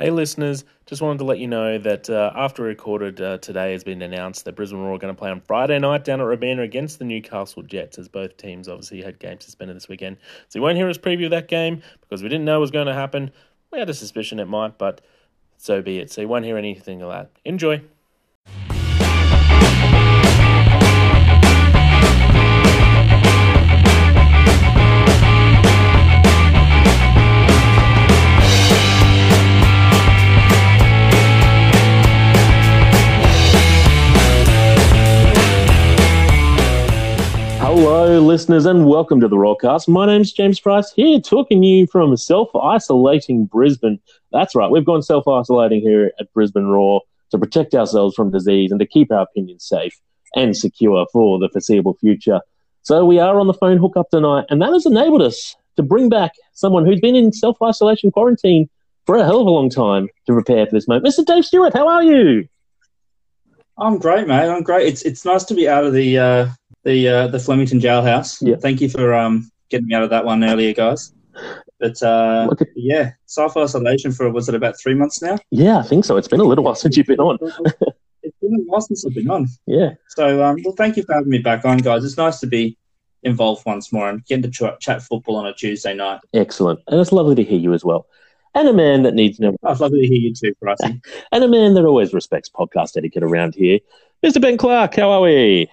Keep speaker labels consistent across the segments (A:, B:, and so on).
A: Hey, listeners, just wanted to let you know that uh, after recorded uh, today has been announced that Brisbane Roar are going to play on Friday night down at Robina against the Newcastle Jets, as both teams obviously had games suspended this weekend. So you won't hear us preview that game because we didn't know it was going to happen. We had a suspicion it might, but so be it. So you won't hear anything of that. Enjoy. Hello, listeners, and welcome to the Roarcast. My name's James Price here, talking to you from self isolating Brisbane. That's right, we've gone self isolating here at Brisbane Roar to protect ourselves from disease and to keep our opinions safe and secure for the foreseeable future. So we are on the phone hookup tonight, and that has enabled us to bring back someone who's been in self isolation quarantine for a hell of a long time to prepare for this moment. Mr. Dave Stewart, how are you?
B: I'm great, mate. I'm great. It's it's nice to be out of the uh, the uh, the Flemington jailhouse.
A: Yeah.
B: Thank you for um, getting me out of that one earlier, guys. But uh, yeah, self isolation for was it about three months now?
A: Yeah, I think so. It's been a little while since you've been on.
B: it's been a while since I've been on.
A: Yeah.
B: So um, well, thank you for having me back on, guys. It's nice to be involved once more and getting to ch- chat football on a Tuesday night.
A: Excellent. And it's lovely to hear you as well. And a man that needs no
B: I'd love to hear you too, Pricey.
A: and a man that always respects podcast etiquette around here. Mr. Ben Clark, how are we?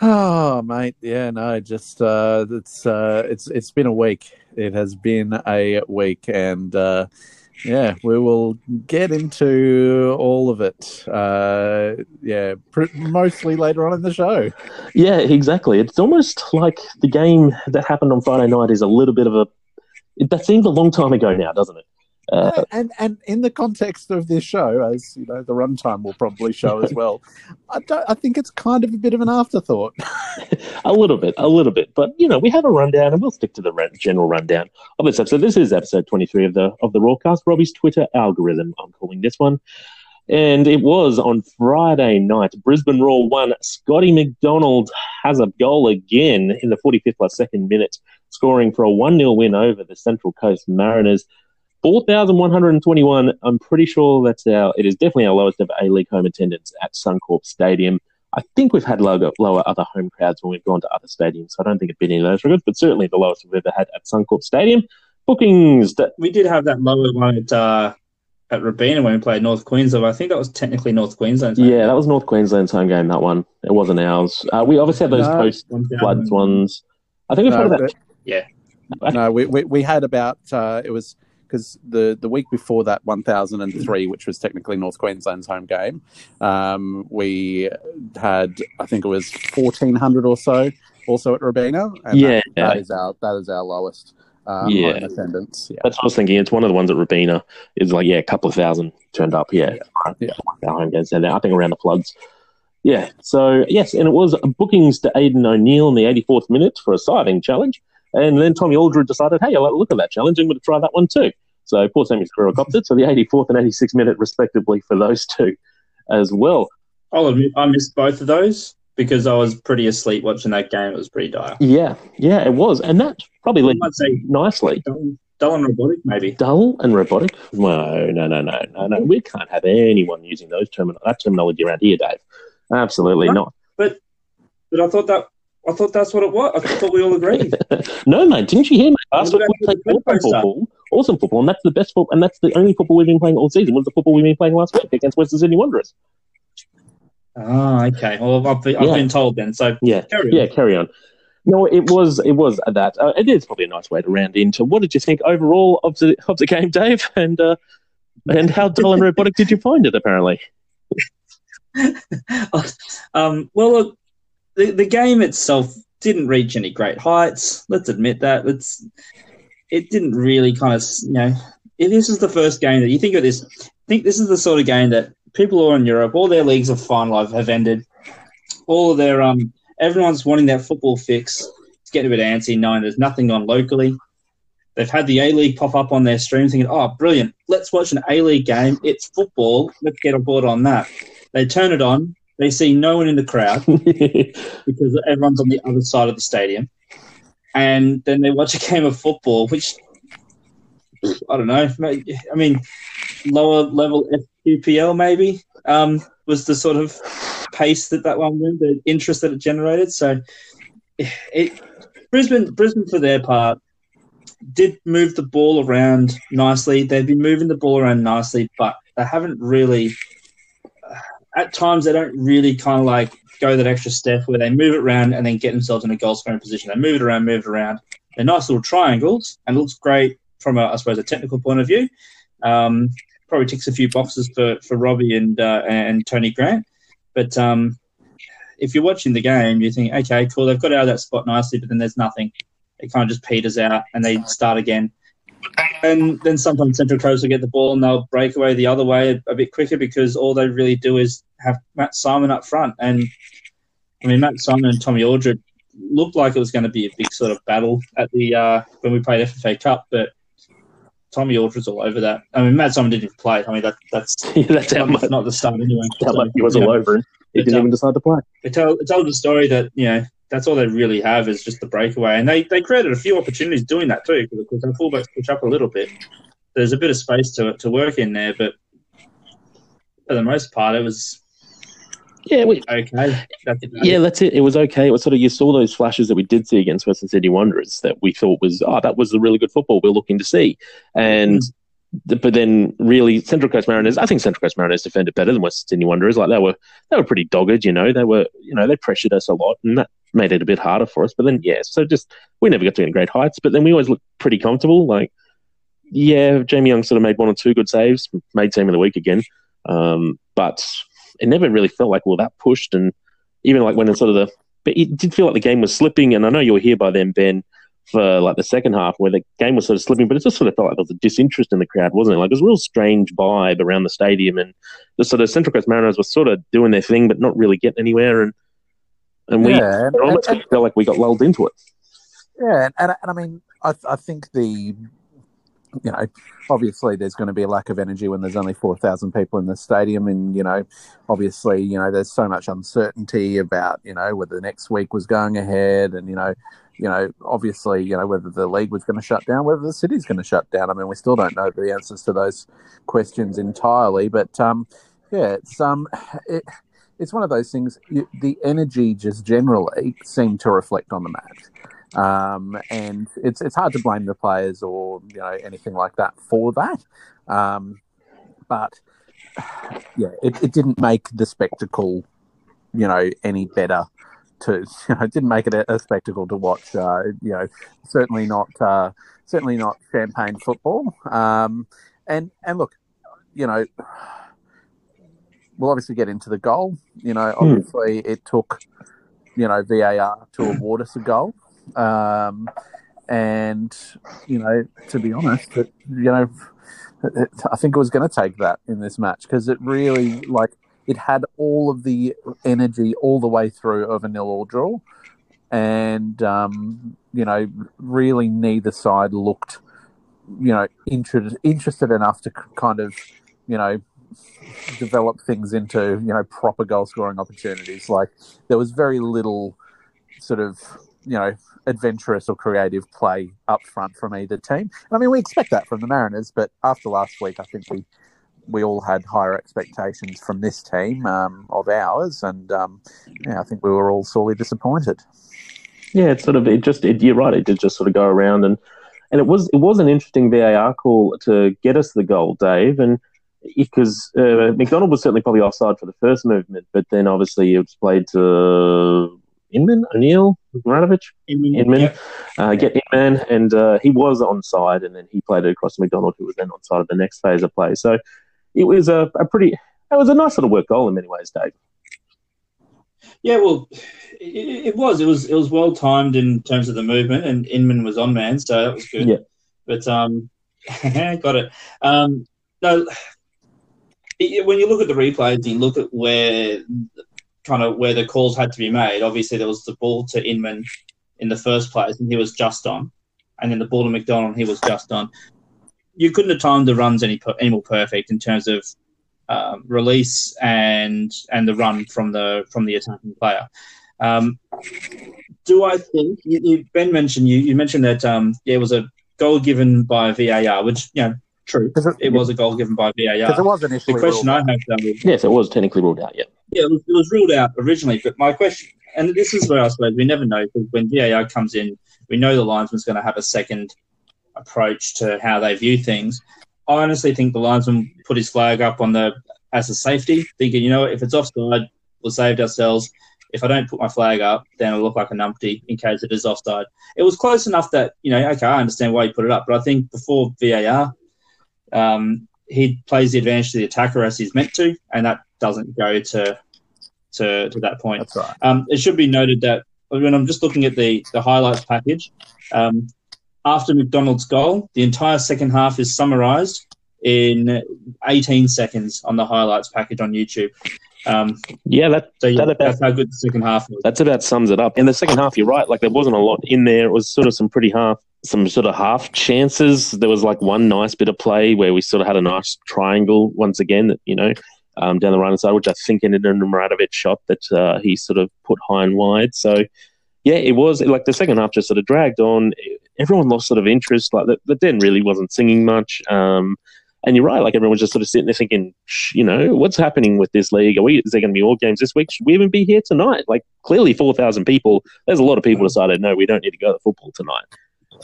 C: Oh, mate, yeah, no, just uh, it's uh, it's it's been a week. It has been a week, and uh, yeah, we will get into all of it. Uh, yeah, pr- mostly later on in the show.
A: Yeah, exactly. It's almost like the game that happened on Friday night is a little bit of a. That seems a long time ago now, doesn't it? Uh,
C: and and in the context of this show, as you know, the runtime will probably show as well. I don't, I think it's kind of a bit of an afterthought.
A: a little bit, a little bit. But you know, we have a rundown, and we'll stick to the general rundown of this episode. This is episode twenty-three of the of the Roarcast. Robbie's Twitter algorithm. I'm calling this one, and it was on Friday night. Brisbane Roar won. Scotty McDonald has a goal again in the 45th plus second minute, scoring for a one 0 win over the Central Coast Mariners. 4,121. I'm pretty sure that's our, it is definitely our lowest ever A League home attendance at Suncorp Stadium. I think we've had lower, lower other home crowds when we've gone to other stadiums, so I don't think it's been any of those records, but certainly the lowest we've ever had at Suncorp Stadium. Bookings that
B: We did have that lower one at uh, at Robina when we played North Queensland. I think that was technically North Queensland.
A: yeah, that was North Queensland's home game. That one, it wasn't ours. Uh, we obviously had those
C: No.
A: post floods ones. I think we've
C: No,
A: had about
C: but- no, we, we we had about uh, it was because the the week before that 1003 which was technically north queensland's home game um, we had i think it was 1400 or so also at robina and
A: Yeah.
C: that, that is our that is our lowest um,
A: Yeah.
C: attendance yeah
A: That's what I was thinking. It's one of the ones at Robina. It's like, yeah, a couple of thousand turned up. Yeah.
C: Yeah.
A: Our home games. I think around the floods. Yeah. So, yes, and it was bookings to Aidan O'Neill in the 84th minute for a siding challenge. And then Tommy Aldred decided, hey, I like the look of that challenge. I'm going to try that one too. So, poor Sammy's career copped it. So, the 84th and 86th minute, respectively, for those two as well.
B: I'll admit I missed both of those because I was pretty asleep watching that game. It was pretty dire.
A: Yeah. Yeah, it was. And that probably led
B: say
A: nicely.
B: dull, dull and robotic, maybe.
A: dull and robotic. No, no, no, no, no, no. We can't have anyone using those termin- that terminology around here, Dave. Absolutely
B: Right.
A: not.
B: But I thought that I thought that's what it was. I thought we all agreed.
A: No, mate. Didn't you hear, mate? Last week we played awesome football, awesome football, and that's the best football, and that's the only football we've been playing all season. Was the football we've been playing last week against Western Sydney Wanderers?
B: Ah, okay. Well, I've, been- I've
A: Yeah.
B: been told then. So
A: Yeah,
B: carry on.
A: yeah. Carry on. No, it was it was that. Uh, it is probably a nice way to round into. What did you think overall of the of the game, Dave? And uh, and how dull and robotic did you find it? Apparently,
B: um, well, look, the, the game itself didn't reach any great heights. Let's admit that. It's it didn't really kind of you know. If this is the first game that you think of this, think this is the sort of game that people are in Europe, all their leagues of finalised have ended. All of their um, everyone's wanting that football fix. It's getting a bit antsy knowing there's nothing on locally. They've had the A League pop up on their stream, thinking, "Oh, brilliant! Let's watch an A League game. It's football. Let's get aboard on that." They turn it on. They see no one in the crowd because everyone's on the other side of the stadium, and then they watch a game of football, which I don't know. I mean, lower level FPL maybe um, was the sort of pace that that one went, the interest that it generated. So it Brisbane Brisbane for their part did move the ball around nicely. They've been moving the ball around nicely, but they haven't really. At times, they don't really kind of like go that extra step where they move it around and then get themselves in a goal scoring position. They move it around, move it around. They're nice little triangles and looks great from, a, I suppose, a technical point of view. Um, probably ticks a few boxes for, for Robbie and uh, and Tony Grant. But um, if you're watching the game, you think, okay, cool, they've got out of that spot nicely, but then there's nothing. It kind of just peters out and they start again. And then sometimes Central Coast will get the ball and they'll break away the other way a, a bit quicker because all they really do is have Matt Simon up front. And I mean, Matt Simon and Tommy Aldred looked like it was going to be a big sort of battle at the uh, when we played FFA Cup, but Tommy Aldred's all over that. I mean, Matt Simon didn't even play. I mean, that, that's
A: Yeah, that's how much,
B: not the start anyway.
A: how
B: So,
A: much he was
B: you know,
A: all over it. He didn't even decide to play.
B: it, tell, it tells the story that you know that's all they really have is just the breakaway, and they, they created a few opportunities doing that too because the fullbacks push up a little bit. There's a bit of space to to work in there, but for the most part, it was
A: Yeah, we,
B: okay. That's
A: yeah, that's it. It was okay. It was sort of you saw those flashes that we did see against Western Sydney Wanderers that we thought was oh that was the really good football we're looking to see, and th- but then really Central Coast Mariners. I think Central Coast Mariners defended better than Western Sydney Wanderers. Like they were they were pretty dogged. You know they were you know they pressured us a lot and that made it a bit harder for us. But then yeah, so just we never got to any great heights. But then we always looked pretty comfortable. Like yeah, Jamie Young sort of made one or two good saves, made team of the week again. Um, but it never really felt like we were that pushed. And even like when it's sort of the, but it did feel like the game was slipping. And I know you were here by then, Ben, for like the second half where the game was sort of slipping, but it just sort of felt like there was a disinterest in the crowd, wasn't it? Like it was a real strange vibe around the stadium. And the sort of Central Coast Mariners were sort of doing their thing, but not really getting anywhere. And, and we
D: yeah, and,
A: almost
D: and-
A: felt like we got lulled into it.
D: Yeah, and, and, and I mean, I, I think the, you know, obviously there's going to be a lack of energy when there's only 4,000 people in the stadium. And, you know, obviously, you know, there's so much uncertainty about, you know, whether the next week was going ahead and, you know, you know, obviously, you know, whether the league was going to shut down, whether the city's going to shut down. I mean, we still don't know the answers to those questions entirely. But, um, yeah, it's, um, it, it's one of those things. You, the energy just generally seemed to reflect on the match um, and it's it's hard to blame the players or you know anything like that for that. Um, but yeah, it, it didn't make the spectacle, you know, any better. To you know, it didn't make it a, a spectacle to watch. Uh, you know, certainly not uh, certainly not champagne football. Um, and and look, you know, we'll obviously get into the goal. You know, obviously it took you know VAR to award us a goal. Um, and you know, to be honest, it, you know, it, I think it was going to take that in this match because it really like it had all of the energy all the way through of a nil or draw, and um, you know, really neither side looked you know interested interested enough to kind of you know develop things into you know proper goal scoring opportunities. Like there was very little sort of you know adventurous or creative play up front from either team. And I mean, we expect that from the Mariners, but after last week, I think we we all had higher expectations from this team um, of ours, and um, yeah, I think we were all sorely disappointed.
A: Yeah, it's sort of it just it, you're right. It did just sort of go around and and it was it was an interesting VAR call to get us the goal, Dave, and because uh, McDonald was certainly probably offside for the first movement, but then obviously it was played to Inman, O'Neill, Radovic, Inman,
B: Yep.
A: uh, get Inman, and uh, he was onside, and then he played it across to McDonald, who was then onside of the next phase of play. So it was a, a pretty, it was a nice little work goal in many ways, Dave.
B: Yeah, well, it, it was. It was. It was well timed in terms of the movement, and Inman was on man, so that was good.
A: Yeah.
B: But um, got it. Um, no, when you look at the replays, and you look at where kind of where the calls had to be made. Obviously, there was the ball to Inman in the first place, and he was just on, and then the ball to McDonald, he was just on. You couldn't have timed the runs any any more perfect in terms of um, release and and the run from the from the attacking player. Um, do I think you, you, Ben mentioned you you mentioned that um, yeah, it was a goal given by VAR, which you know True,
C: 'Cause it-
B: it was a goal given by VAR.
C: Because it was initially.
B: The question I
C: ruled
B: have though is,
A: Yes, it was technically ruled out. Yeah.
B: yeah, it was, it was ruled out originally, but my question, and this is where I suppose we never know because when VAR comes in, we know the linesman's going to have a second approach to how they view things. I honestly think the linesman put his flag up on the as a safety, thinking, you know, if it's offside, we've saved ourselves. If I don't put my flag up, then it'll look like a numpty in case it is offside. It was close enough that you know, okay, I understand why you put it up, but I think before VAR, um, he plays the advantage to the attacker as he's meant to, and that doesn't go to to, to that point.
C: That's right.
B: Um, it should be noted that when I'm just looking at the, the highlights package, um, after McDonald's goal, the entire second half is summarized in 18 seconds on the highlights package on YouTube. Um,
A: Yeah, that
B: so yeah,
A: That about-
B: that's how good the second half was.
A: That's about sums it up. In the second half, you're right. Like there wasn't a lot in there. It was sort of some pretty half, some sort of half chances. There was like one nice bit of play where we sort of had a nice triangle once again. That you know, um, down the right hand side, which I think ended in a Muradovic shot that uh, he sort of put high and wide. So yeah, it was like the second half just sort of dragged on. Everyone lost sort of interest. Like the, the Den really wasn't singing much. Um, and you're right, like everyone's just sort of sitting there thinking, "Shh, you know, what's happening with this league? Are we? Is there going to be more games this week? Should we even be here tonight? Like clearly, four thousand people. There's a lot of people mm. decided, no, we don't need to go to football tonight.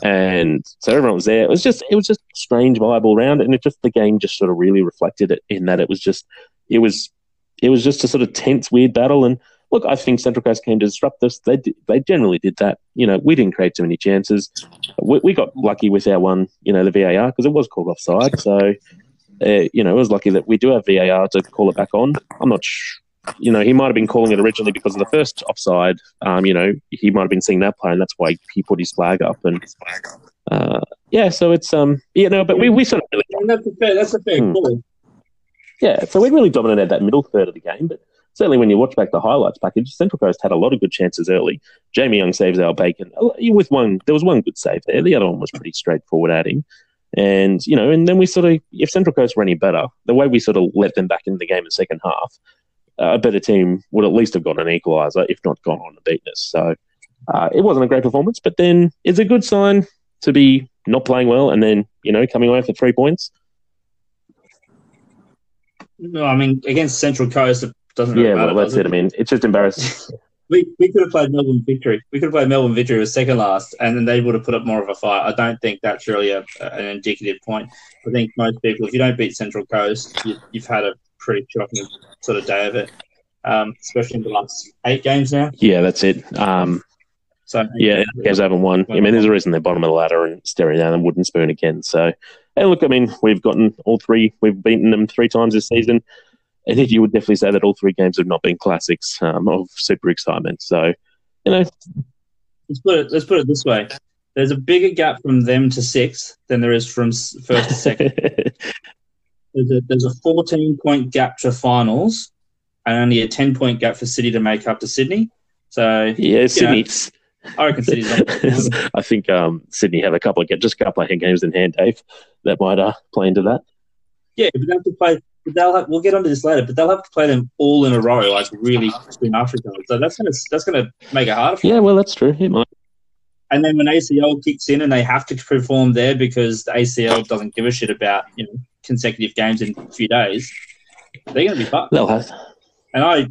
A: And so everyone was there. It was just, it was just strange vibe all around, and it just the game just sort of really reflected it in that it was just, it was, it was just a sort of tense, weird battle. And look, I think Central Coast came to disrupt us. They did, they generally did that. You know, we didn't create too many chances. We, we got lucky with our one, you know, the VAR because it was called offside. So, uh, you know, it was lucky that we do have VAR to call it back on. I'm not sh- you know, he might have been calling it originally because of the first offside. Um, you know, he might have been seeing that play, and that's why he put his flag up. And uh, yeah, so it's um, you know, but we, we sort of really
B: that's a fair, that's a fair
A: Hmm.
B: call.
A: yeah, so we really dominated that middle third of the game. But certainly when you watch back the highlights package, Central Coast had a lot of good chances early. Jamie Young saves our bacon with one. There was one good save there. The other one was pretty straightforward him. And you know, and then we sort of, if Central Coast were any better, the way we sort of let them back into the game in the second half, uh, a better team would at least have got an equaliser, if not gone on to beat us. So uh, it wasn't a great performance, but then it's a good sign to be not playing well and then you know coming away for three points.
B: No, I mean against Central Coast, doesn't
A: Yeah,
B: matter.
A: well, that's it. I mean, it's just embarrassing.
B: We, we could have played Melbourne Victory. We could have played Melbourne Victory with second last, and then they would have put up more of a fight. I don't think that's really a, an indicative point. I think most people, if you don't beat Central Coast, you, you've had a pretty shocking sort of day of it, um, especially in the last eight games now.
A: Yeah, that's it. Um,
B: So
A: yeah, games haven't won. I mean, there's a reason they're bottom of the ladder and staring down the wooden spoon again. So, and look, I mean, we've gotten all three. We've beaten them three times this season. I think you would definitely say that all three games have not been classics um, of super excitement. So, you know,
B: let's put it let's put it this way: there's a bigger gap from them to six than there is from first to second. There's a, there's a 14 point gap to finals, and only a 10 point gap for City to make up to Sydney. So
A: yeah, Sydney's.
B: I reckon on.
A: I think um, Sydney have a couple of just a couple of games in hand, Dave, that might uh, play into that.
B: Yeah, but they have to play. But they'll have, we'll get onto this later, but they'll have to play them all in a row, like really soon after each other. So that's gonna that's gonna make it harder. For them.
A: Yeah, well, that's true. It might.
B: And then when ACL kicks in and they have to perform there because the ACL doesn't give a shit about you know consecutive games in a few days, they're gonna be fucked.
A: They'll have.
B: And I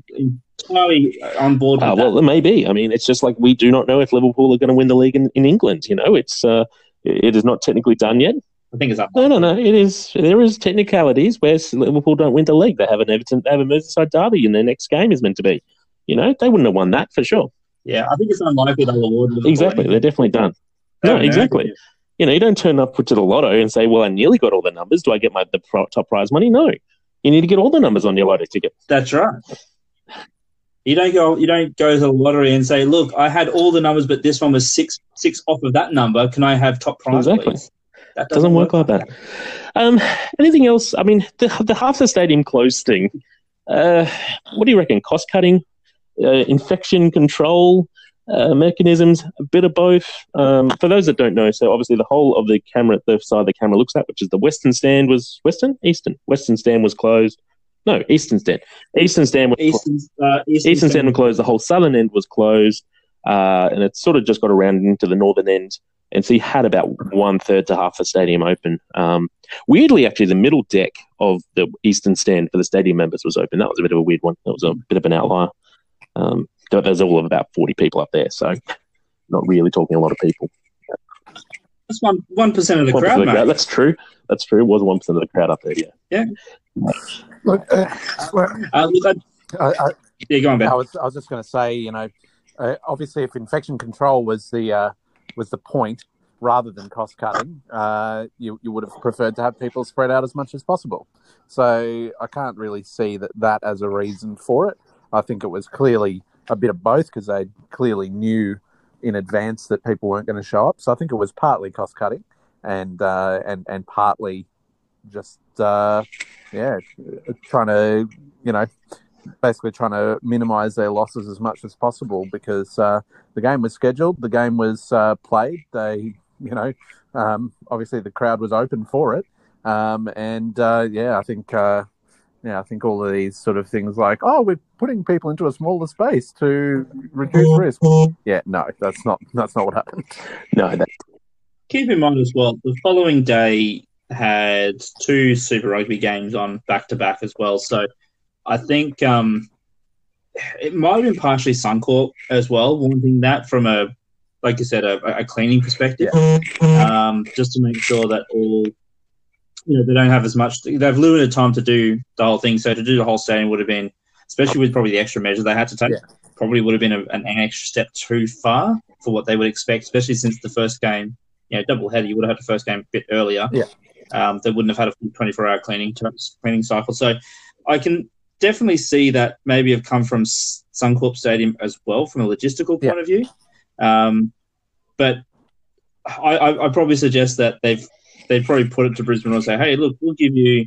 B: entirely on board with
A: Uh, well, it may be. I mean, it's just like we do not know if Liverpool are going to win the league in, in England. You know, it's uh, it is not technically done yet.
B: I think it's up.
A: No, no, no. It is. There is technicalities where Liverpool don't win the league. They have an Everton, they have a Merseyside derby, and their next game is meant to be. You know, they wouldn't have won that for sure.
B: Yeah, I think it's unlikely they'll award Liverpool
A: Exactly, they're definitely done. No, exactly. You know, you don't turn up to the lotto and say, "Well, I nearly got all the numbers. Do I get my the pro- top prize money?" No, you need to get all the numbers on your lotto ticket.
B: That's right. You don't go. You don't go to the lottery and say, "Look, I had all the numbers, but this one was six six off of that number. Can I have top prize?"
A: Exactly.
B: please?" That
A: doesn't work like that. Um, anything else? I mean, the, the half the stadium closed thing. Uh, what do you reckon? Cost cutting, uh, infection control uh, mechanisms, a bit of both. Um, for those that don't know, so obviously the whole of the camera, the side the camera looks at, which is the western stand, was western, eastern, western stand was closed. No, eastern stand. Eastern stand was
B: Eastern, uh, Eastern,
A: Eastern Stand was closed. The whole southern end was closed, uh, and it sort of just got around into the northern end. And so you had about one third to half the stadium open. Um, weirdly, actually, the middle deck of the eastern stand for the stadium members was open. That was a bit of a weird one. That was a bit of an outlier. Um, there's all of about 40 people up there, so not really talking a lot of people.
B: That's one one percent of the
A: 1%
B: crowd,
A: of the
B: mate.
A: crowd. That's true. That's true. It was one percent of the crowd up there. Yeah. Yeah.
D: Look, uh, well,
B: Uh, look, I,
D: I, I,
B: yeah, go on, Ben.
D: I was I was just going to say, you know, uh, obviously, if infection control was the uh, was the point rather than cost cutting, uh, you you would have preferred to have people spread out as much as possible. So I can't really see that that as a reason for it. I think it was clearly a bit of both because they clearly knew in advance that people weren't going to show up. So I think it was partly cost cutting and uh, and and partly just uh, yeah trying to you know basically trying to minimize their losses as much as possible because uh, the game was scheduled, the game was uh, played. They, you know, um, obviously the crowd was open for it, um, and uh, yeah, I think. Uh, yeah, I think all of these sort of things like, oh, we're putting people into a smaller space to reduce risk. Yeah, no, that's not that's not what happened.
A: No, that,
B: Keep in mind as well, the following day had two Super Rugby games on back to back as well. So I think um, it might have been partially Suncorp as well, wanting that from a, like you said, a, a cleaning perspective, um, just to make sure that all, you know, they don't have as much. They have limited time to do the whole thing. So to do the whole stadium would have been, especially with probably the extra measure they had to take,
D: Yeah.
B: probably would have been a, an extra step too far for what they would expect, especially since the first game you know, double header, you would have had the first game a bit earlier.
D: Yeah.
B: Um, they wouldn't have had a 24 hour cleaning cleaning cycle. So I can definitely see that maybe have come from Suncorp Stadium as well from a logistical point
D: Yeah.
B: of view. Um, but I, I, I probably suggest that they've they've probably put it to Brisbane and say, hey, look, we'll give you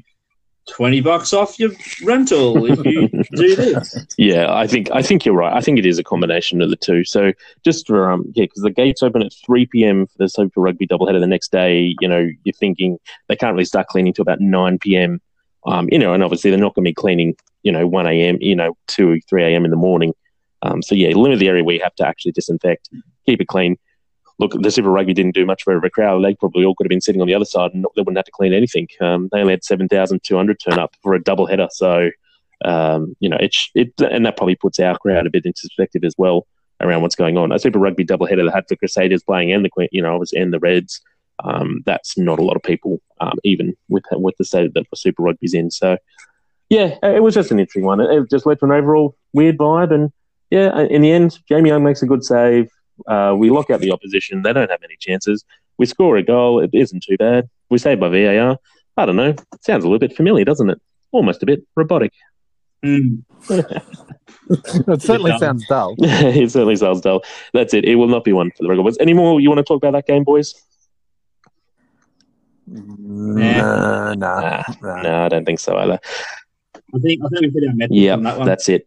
B: 20 bucks off your rental if you do this.
A: Yeah, I think I think you're right. I think it is a combination of the two. So just for um, yeah, because the gates open at three p.m. for the Super Rugby doubleheader the next day. You know, you're thinking they can't really start cleaning till about nine p.m. Um, you know, and obviously they're not going to be cleaning. You know, one a.m. You know, two three a.m. in the morning. Um, so yeah, limit the area you have to actually disinfect, keep it clean. Look, the Super Rugby didn't do much for a crowd. They probably all could have been sitting on the other side and they wouldn't have to clean anything. Um, they only had 7,200 turn up for a double header. So, um, you know, it, it, and that probably puts our crowd a bit into perspective as well around what's going on. A Super Rugby double header that had the Crusaders playing and the, Que- you know, and the Reds. Um, that's not a lot of people, um, even with with the state that the Super Rugby's in. So, yeah, it was just an interesting one. It, it just led to an overall weird vibe. And yeah, in the end, Jamie Young makes a good save. Uh, we lock out the opposition. They don't have any chances. We score a goal. It isn't too bad. We save by VAR. I don't know. It sounds a little bit familiar, doesn't it? Almost a bit robotic.
B: Mm.
D: It certainly
B: dull.
D: sounds dull.
A: it certainly sounds dull. That's it. It will not be one for the record. books. Any more you want to talk about that game, boys?
D: No, no,
A: Nah,
D: no.
A: no, I don't think so either.
B: I think I think we hit our metrics
A: Yeah,
B: on that one.
A: that's it.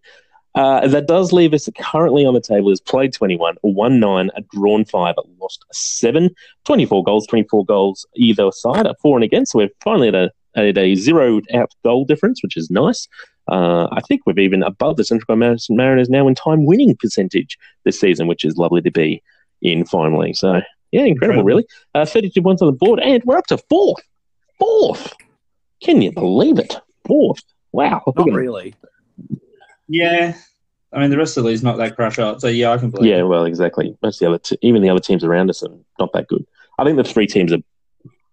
A: Uh, that does leave us currently on the table is played 21, a 1 9, a drawn 5, a lost 7, 24 goals, 24 goals either side, a 4 and against. So we're finally at a, at a zeroed out goal difference, which is nice. Uh, I think we're even above the Central Coast Mariners now in time winning percentage this season, which is lovely to be in finally. So, yeah, incredible,
B: Incredible.
A: really. Uh, 32 points on the board, and we're up to fourth. Fourth. Can you believe it? Fourth. Wow.
D: Not really.
B: Yeah. I mean, the rest of the league's not that crush out. So, yeah, I can believe
A: Yeah, well, exactly. Most of the other, t- even the other teams around us are not that good. I think the three teams are.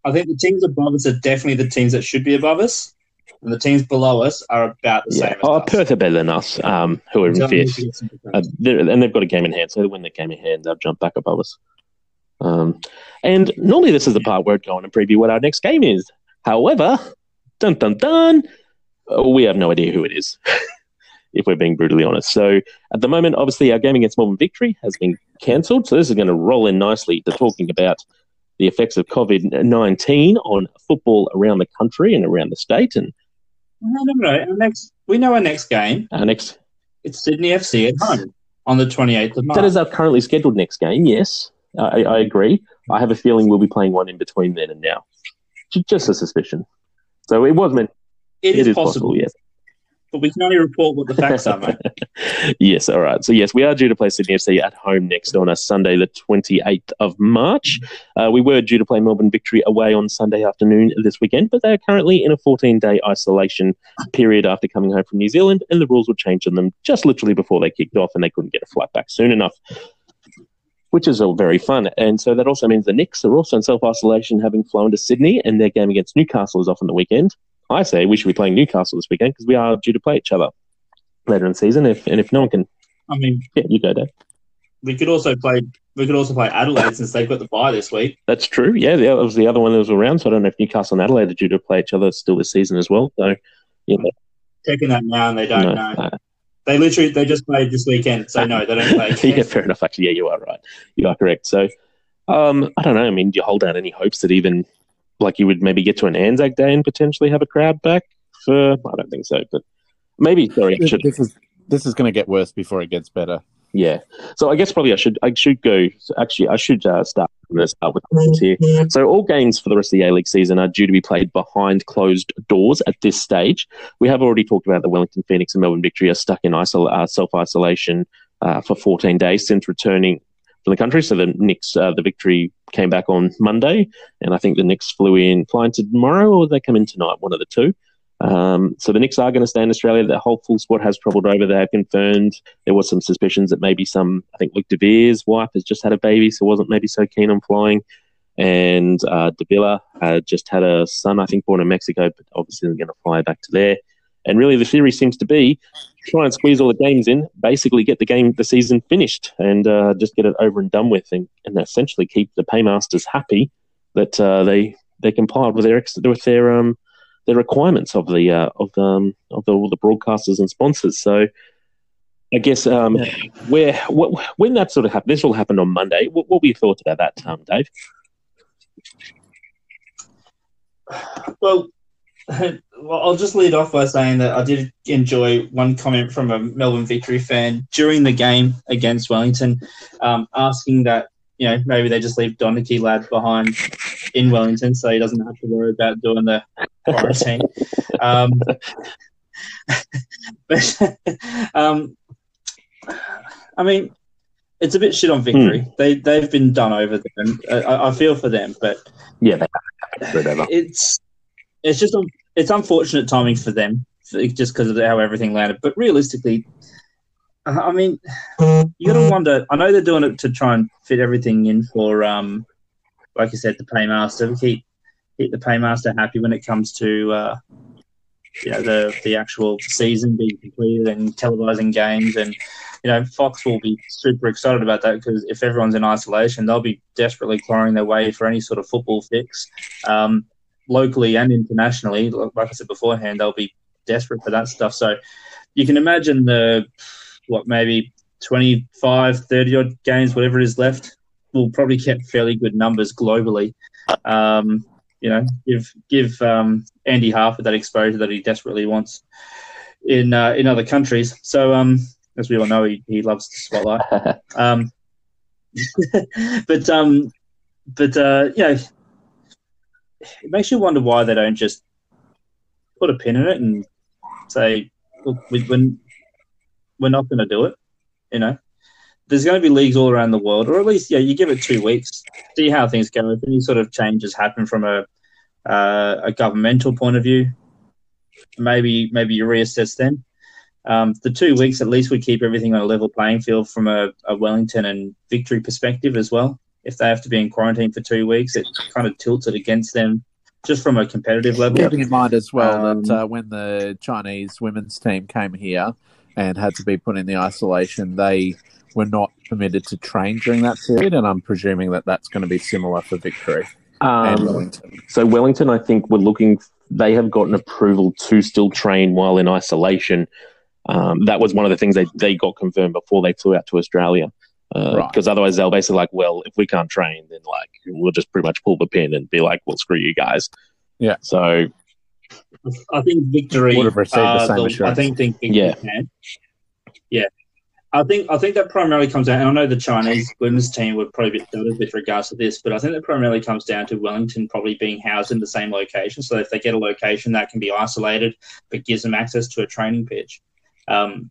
B: I think the teams above us are definitely the teams that should be above us. And the teams below us are about the
A: Yeah.
B: same
A: Oh,
B: us.
A: Perth are better than us. Um, who are in fifth,
B: we get some
A: uh, and they've got a game in hand. So when they win the game in hand, they'll jump back above us. Um, and normally this is the part where I'd go on and preview what our next game is. However, dun dun dun, Uh, we have no idea who it is. if we're being brutally honest. So at the moment, obviously, our game against Melbourne Victory has been cancelled. So this is going to roll in nicely to talking about the effects of COVID 19 on football around the country and around the state. And
B: No, no, no. Our next, we know our next game.
A: our next,
B: It's Sydney FC at home on the 28th of March.
A: that is our currently scheduled next game. Yes, I, I agree. I have a feeling we'll be playing one in between then and now. Just a suspicion. So it was meant.
B: It is, possible.
A: yes.
B: but we can only report what the facts are, mate.
A: yes, all right. So, yes, we are due to play Sydney FC at home next on a Sunday, the 28th of March. Uh, we were due to play Melbourne Victory away on Sunday afternoon this weekend, but they're currently in a 14 day isolation period after coming home from New Zealand, and the rules were changed on them just literally before they kicked off, and they couldn't get a flight back soon enough. Which is all very fun. And so that also means the Nix are also in self isolation, having flown to Sydney, and their game against Newcastle is off on the weekend. I say we should be playing Newcastle this weekend because we are due to play each other later in the season. If and if no one can,
B: I mean,
A: yeah, you go, Dave.
B: we could also play. We could also play Adelaide since they've got the bye this week.
A: That's true. Yeah, that was the other one that was around. So I don't know if Newcastle and Adelaide are due to play each other still this season as well. So yeah,
B: Checking that now, and they don't
A: no,
B: know. They literally they just played this weekend, so no, they don't play.
A: Yeah, fair enough. Actually, yeah, you are right. You are correct. So um, I don't know. I mean, do you hold out any hopes that even like you would maybe get to an Anzac Day and potentially have a crowd back? For I don't think so, but maybe. Sorry,
C: This,
A: should
C: this is this is going to get worse before it gets better.
A: Yeah. So I guess probably I should I should go. Actually, I should uh, start. I'm going to start with rules here. So all games for the rest of the A League season are due to be played behind closed doors at this stage. We have already talked about the Wellington Phoenix and Melbourne Victory are stuck in isol- uh, self isolation uh, for 14 days since returning from the country. So the Nix, uh, the Victory came back on Monday, and I think the Nix flew in, flying to tomorrow, or they come in tonight, one of the two. Um, so the Nix are going to stay in Australia. The whole full squad has travelled over. They have confirmed there was some suspicions that maybe some, I think Luke De wife has just had a baby, so wasn't maybe so keen on flying. And uh, Dávila uh, just had a son, I think, born in Mexico, but obviously they're going to fly back to there. And really, the theory seems to be try and squeeze all the games in, basically get the game, the season finished, and uh, just get it over and done with, and, and essentially keep the paymasters happy that uh, they they complied with their ex- with their um their requirements of the uh, of the um, of the, all the broadcasters and sponsors. So. I guess um, where wh- when that sort of happened, this all happened on Monday. What, what were your thoughts about that, um, Dave?
B: Well, well, I'll just lead off by saying that I did enjoy one comment from a Melbourne Victory fan during the game against Wellington, um, asking that you know maybe they just leave Donachie lad behind in Wellington so he doesn't have to worry about doing the quarantine. um, but um, I mean, it's a bit shit on Victory. They they've been done over them. I, I feel for them, but
A: Yeah, they have whatever.
B: it's it's just it's unfortunate timing for them, just because of how everything landed. But realistically, I I mean, you got to wonder. I know they're doing it to try and fit everything in for, um, like you said, the paymaster. Keep keep the paymaster happy when it comes to, uh, you know, the the actual season being completed and televising games and. You know, Fox will be super excited about that because if everyone's in isolation, they'll be desperately clawing their way for any sort of football fix. Um, locally and internationally, like I said beforehand, they'll be desperate for that stuff. So you can imagine the, what, maybe 25, 30 odd games, whatever is left, will probably get fairly good numbers globally. Um, you know, give give um, Andy Harper that exposure that he desperately wants in uh, in other countries. So, um, as we all know, he, he loves the spotlight. Um, but um, but uh, you know, it makes you wonder why they don't just put a pin in it and say, look, we, we're, not going to do it. You know, there's going to be leagues all around the world, or at least, yeah, you give it two weeks, see how things go. If any sort of changes happen from a uh, a governmental point of view, maybe maybe you reassess then. Um, the two weeks at least would keep everything on a level playing field from a, a Wellington and victory perspective as well. If they have to be in quarantine for two weeks, it kind of tilts it against them just from a competitive level.
C: Keeping in mind as well
B: Um,
C: that uh, when the Chinese women's team came here and had to be put in the isolation, they were not permitted to train during that period, and I'm presuming that that's going to be similar for Victory and
A: Um,
C: Wellington.
A: so Wellington, I think, we're looking. They have gotten approval to still train while in isolation. Um, that was one of the things they, they got confirmed before they flew out to Australia.
C: Right.
A: Because otherwise, they'll basically like, well, if we can't train, then like we'll just pretty much pull the pin and be like, well, screw you guys.
C: Yeah.
A: So
B: I think victory.
C: Would have received the
B: uh,
C: same
B: I think think
A: Yeah.
B: can. Yeah, I think I think that primarily comes down, and I know the Chinese women's team would probably be bit gutted with regards to this, but I think that primarily comes down to Wellington probably being housed in the same location. So if they get a location that can be isolated but gives them access to a training pitch, um,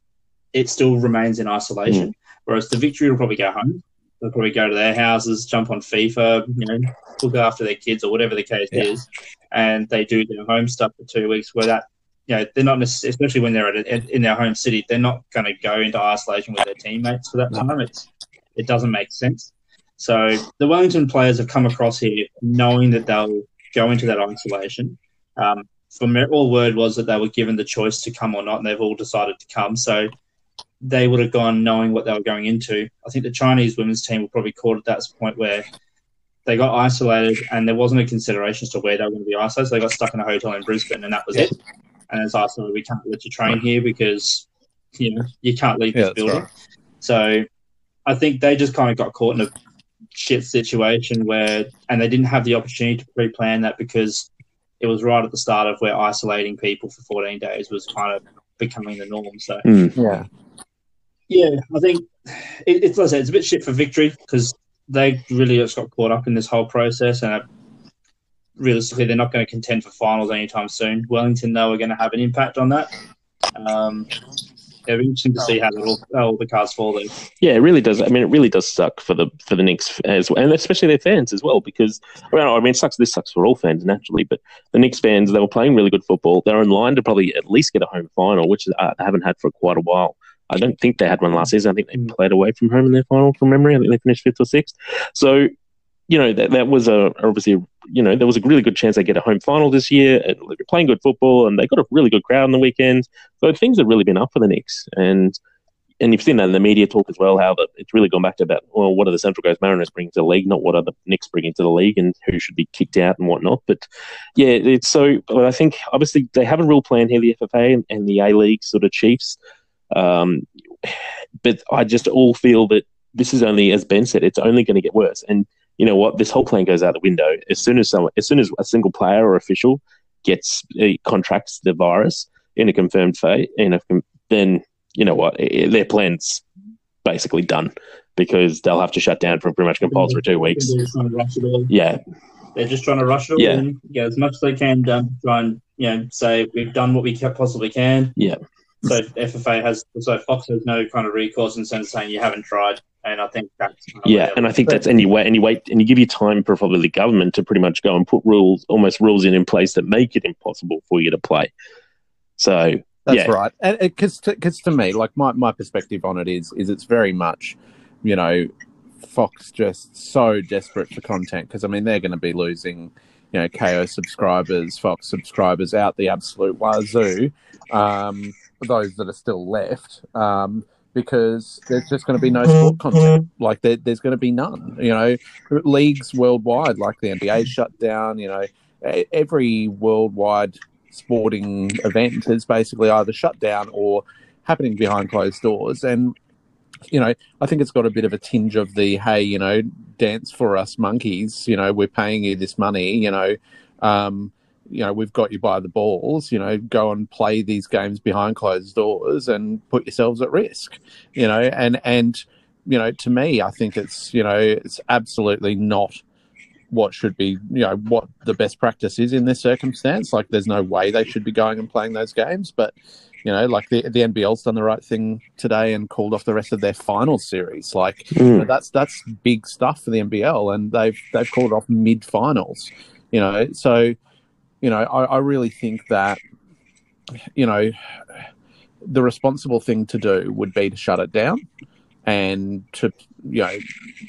B: it still remains in isolation. Mm. Whereas the Victory will probably go home. They'll probably go to their houses, jump on FIFA, you know, look after their kids or whatever the case yeah. is, and they do their home stuff for two weeks. Where that you know, they're not especially when they're at a, in their home city, they're not going to go into isolation with their teammates for that time. It's it doesn't make sense. So the Wellington players have come across here knowing that they'll go into that isolation. Um, from all word was that they were given the choice to come or not, and they've all decided to come. So they would have gone knowing what they were going into. I think the Chinese women's team were probably caught at that point where they got isolated and there wasn't a consideration as to where they were going to be isolated. So they got stuck in a hotel in Brisbane, and that was it and it's also we can't let you train here because you know you can't leave this building. Right. So I think they just kind of got caught in a shit situation where, and they didn't have the opportunity to pre-plan that because it was right at the start of where isolating people for 14 days was kind of becoming the norm. So
D: mm. yeah,
B: yeah, I think it, it's like I said, it's a bit shit for victory because they really just got caught up in this whole process and realistically, they're not going to contend for finals anytime soon. Wellington, though, are going to have an impact on that. Um, it'll be interesting to see how, all, how all the cards fall there.
A: Yeah, it really does. I mean, it really does suck for the for the Nix as well, and especially their fans as well. Because I mean, I mean, it sucks. This sucks for all fans naturally, but the Nix fans they were playing really good football. They're in line to probably at least get a home final, which uh, they haven't had for quite a while. I don't think they had one last season. I think they mm. played away from home in their final from memory. I think they finished fifth or sixth. So you know that that was a obviously you know there was a really good chance they get a home final this year. And they're playing good football, and they got a really good crowd on the weekend. So things have really been up for the Nix, and and you've seen that in the media talk as well. How the, it's really gone back to about well, what are the Central Coast Mariners bringing to the league, not what are the Nix bringing to the league, and who should be kicked out and whatnot. But yeah, it's so. But I think obviously they have a real plan here, the FFA and, and the A League sort of chiefs. Um, but I just all feel that this is only, as Ben said, it's only going to get worse. And you know what, this whole plan goes out the window as soon as someone, as soon as a single player or official gets uh, contracts the virus in a confirmed phase, in a, then you know what, it, their plan's basically done because they'll have to shut down for pretty much compulsory two weeks. Yeah,
B: they're just trying to rush it all yeah. in, get as much as they can done, try and you know say we've done what we possibly can.
A: Yeah.
B: So FFA has, so Fox has no kind of recourse in sense of saying you haven't tried and I think that's
A: yeah, and I think that's and you wait and you wait and you give you time for probably the government to pretty much go and put rules, almost rules in in place that make it impossible for you to play. So
D: that's
A: yeah.
D: right, and because because to, to me, like my my perspective on it is is it's very much, you know, Fox just so desperate for content because I mean they're going to be losing, you know, Kayo subscribers, Fox subscribers out the absolute wazoo. Um, those that are still left. Um, because there's just going to be no sport content. Like there, there's going to be none. You know, leagues worldwide, like the NBA, shut down. You know, every worldwide sporting event is basically either shut down or happening behind closed doors. And you know, I think it's got a bit of a tinge of the hey, you know, dance for us monkeys. You know, we're paying you this money. You know. Um, you know, we've got you by the balls, you know, go and play these games behind closed doors and put yourselves at risk, you know, and, and, you know, to me, I think it's, you know, it's absolutely not what should be, you know, what the best practice is in this circumstance. Like, there's no way they should be going and playing those games. But, you know, like the the NBL's done the right thing today and called off the rest of their final series. Like, mm. you know, that's that's big stuff for the NBL, and they've they've called off mid finals. You know, so you know, I, I really think that, you know, the responsible thing to do would be to shut it down and to you know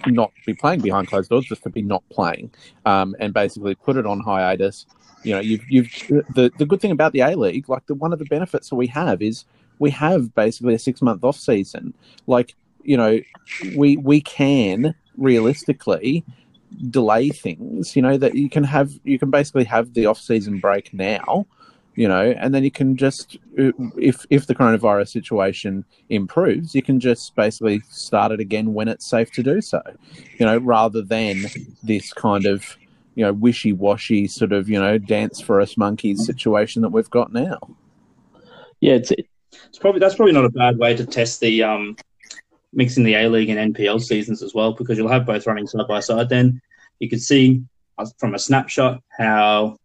D: not be playing behind closed doors, just to be not playing, um, and basically put it on hiatus. You know, you've you've the the good thing about the A League, like the one of the benefits that we have is we have basically a six month off season. Like you know, we we can realistically delay things, you know, that you can have, you can basically have the off season break now, you know, and then you can just, if, if the coronavirus situation improves, you can just basically start it again when it's safe to do so, you know, rather than this kind of, you know, wishy washy sort of, you know, dance for us monkeys situation that we've got now.
A: Yeah, it's,
B: it's probably, that's probably not a bad way to test the, um, mixing the A League and NPL seasons as well, because you'll have both running side by side. Then you can see uh, from a snapshot how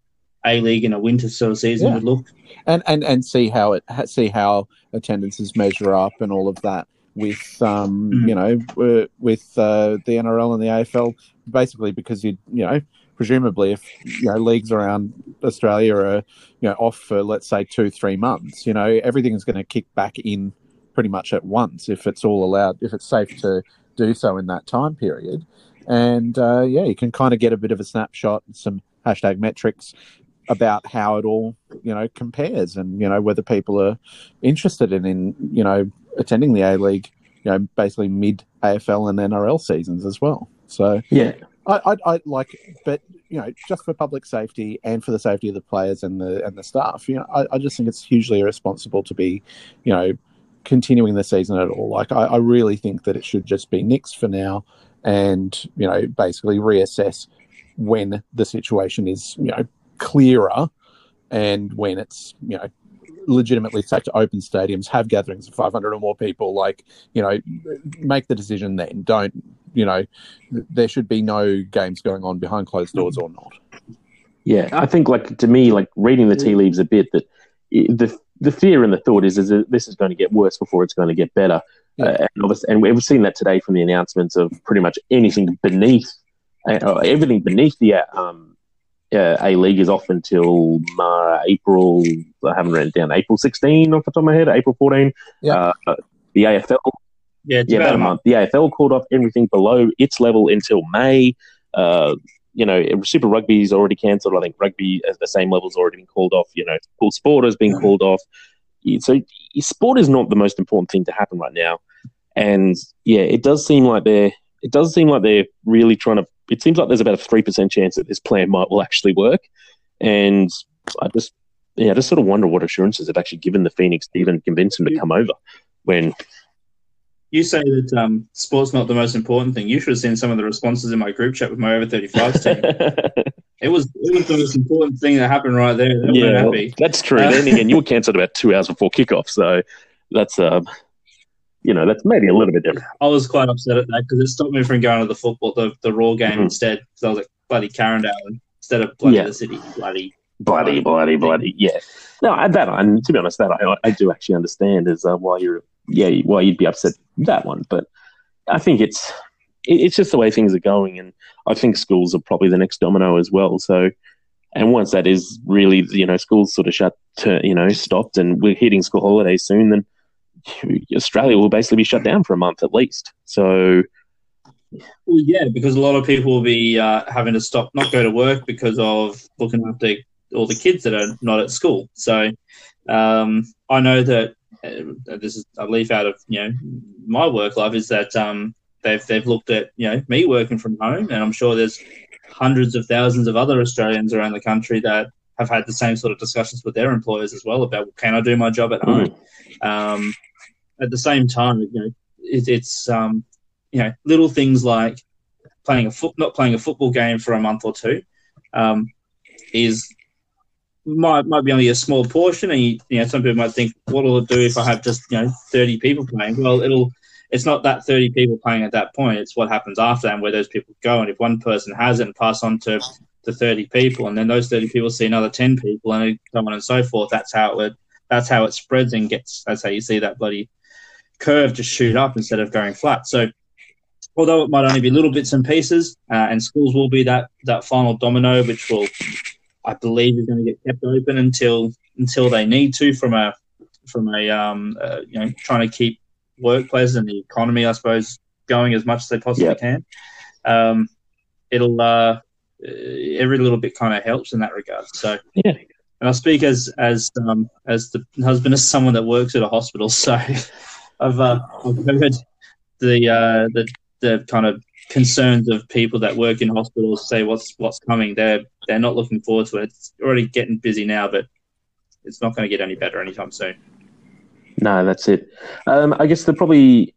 B: A League in a winter sort of season
D: Yeah.
B: would look.
D: and and and see how it see how attendances measure up and all of that with um
B: Mhm.
D: you know with uh, the NRL and the AFL basically because you you know presumably if you know leagues around Australia are you know off for let's say two three months you know everything's going to kick back in pretty much at once if it's all allowed if it's safe to do so in that time period. And uh, yeah you can kind of get a bit of a snapshot some hashtag metrics about how it all you know compares and you know whether people are interested in in you know attending the A League you know basically mid AFL and NRL seasons as well. So
A: Yeah,
D: I, I I like but you know just for public safety and for the safety of the players and the and the staff you know I, I just think it's hugely irresponsible to be you know continuing the season at all like I, I really think that it should just be nixed for now and you know basically reassess when the situation is you know clearer and when it's you know legitimately safe to open stadiums have gatherings of 500 or more people like you know make the decision then don't you know there should be no games going on behind closed doors or not
A: yeah. I think like to me, like reading the tea leaves a bit that the the fear and the thought is is that this is going to get worse before it's going to get better.
D: Yeah.
A: Uh, and, obviously, and we've seen that today from the announcements of pretty much anything beneath uh, uh, everything beneath the uh, um, uh, A League is off until uh, April. I haven't written it down. April 16 off the top of my head. April 14.
D: Yeah.
A: Uh, the AFL
B: Yeah,
A: yeah, about a month. The AFL called off everything below its level until May. Uh, you know, Super Rugby is already cancelled. I think rugby at the same level's already been called off. You know, full sport has been called off. So sport is not the most important thing to happen right now. And yeah, it does seem like they're it does seem like they're really trying to. It seems like there's about a three percent chance that this plan might will actually work. And I just yeah, I just sort of wonder what assurances they've actually given the Phoenix to even convince them to come over when
B: You say that um, sport's not the most important thing. You should have seen some of the responses in my group chat with my over 35s team. It was it was the most important thing that happened right there. They
A: yeah, well, that's true.
B: Uh,
A: then again, you were cancelled about two hours before kickoff, so that's um, you know, that's maybe a little bit different.
B: I was quite upset at that because it stopped me from going to the football, the, the Roar game
A: Mhm.
B: instead. Because I was like bloody Carindale instead of bloody
A: Yeah.
B: the city, bloody.
A: Bloody, bloody, bloody, yeah. No, I- that and to be honest, that I, I do actually understand is uh, why you're yeah well, you'd be upset that one, but I think it's it, it's just the way things are going, and I think schools are probably the next domino as well. So. And once that is really, you know, schools sort of shut, to, you know, stopped, and we're hitting school holidays soon, then Australia will basically be shut down for a month at least. So,
B: Well, yeah, because a lot of people will be uh, having to stop, not go to work because of looking after all the kids that are not at school. So um, I know that this is a leaf out of you know my work life is that um, they've they've looked at you know me working from home, and I'm sure there's hundreds of thousands of other Australians around the country that have had the same sort of discussions with their employers as well about can I do my job at home. Um, at the same time, you know, it, it's um, you know little things like playing a foot, not playing a football game for a month or two, um, is might might be only a small portion, and you, you know some people might think, what will it do if I have just you know thirty people playing? Well, it'll it's not that thirty people playing at that point; it's what happens after and where those people go, and if one person has it and pass on to to thirty people, and then those thirty people see another ten people, and so on and so forth. That's how it that's how it spreads and gets. That's how you see that bloody curve just shoot up instead of going flat. So although it might only be little bits and pieces, uh, and schools will be that that final domino, which will, I believe, is going to get kept open until until they need to from a from a um, uh, you know trying to keep workplaces and the economy, I suppose, going as much as they possibly
A: Yep.
B: can. Um, it'll uh, uh, every little bit kind of helps in that regard. So
A: Yeah.
B: and I speak as as um, as the husband of someone that works at a hospital, so I've uh, I've heard the uh, the the kind of concerns of people that work in hospitals say what's what's coming. They're they're not looking forward to it. It's already getting busy now, but it's not going to get any better anytime soon.
A: No, that's it. Um, I guess the probably,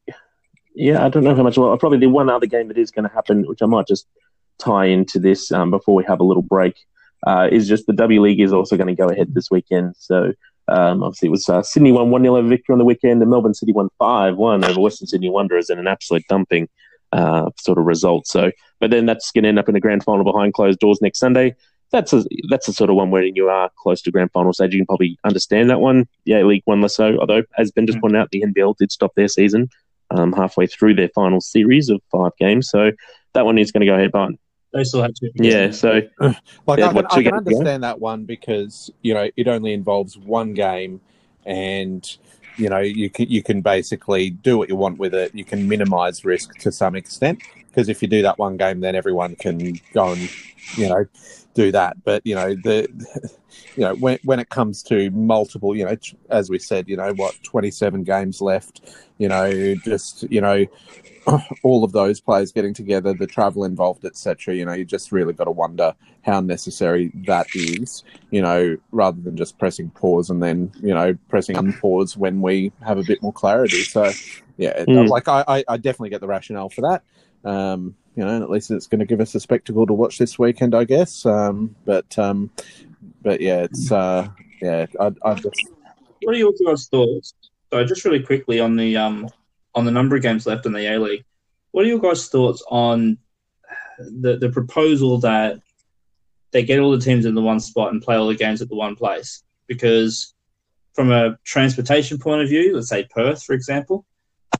A: yeah, I don't know how much. Well, probably the one other game that is going to happen, which I might just tie into this um, before we have a little break, uh, is just the W League is also going to go ahead this weekend. So Um, obviously, it was uh, Sydney won 1 0 over victory on the weekend, and Melbourne City won 5 1 over Western Sydney Wanderers in an absolute dumping uh, sort of result. So, but then that's going to end up in a grand final behind closed doors next Sunday. That's a that's the sort of one where you are close to grand final stage. You can probably understand that one. Yeah, League One less so. Although, as Ben just pointed out, the NBL did stop their season um, halfway through their final series of five games. So that one is going to go ahead, but
B: They still have two.
A: yeah. So
D: Like
A: Yeah,
D: I can, I can
A: games to go?
D: understand that one because you know it only involves one game, and you know you can you can basically do what you want with it. You can minimise risk to some extent because if you do that one game, then everyone can go and you know do that. But you know the you know when when it comes to multiple, you know, as we said, you know what, twenty seven games left. You know, just you know all of those players getting together, the travel involved, etc. You know, you just really got to wonder how necessary that is. You know, rather than just pressing pause and then you know pressing unpause when we have a bit more clarity. So, yeah,
A: Mm.
D: like I, I, I definitely get the rationale for that. Um, you know, at least it's going to give us a spectacle to watch this weekend, I guess. Um, but um, but yeah, it's uh, yeah, I, I just
B: What are your guys' thoughts? So just really quickly on the um on the number of games left in the A League, what are your guys' thoughts on the the proposal that they get all the teams in the one spot and play all the games at the one place? Because from a transportation point of view, let's say Perth, for example,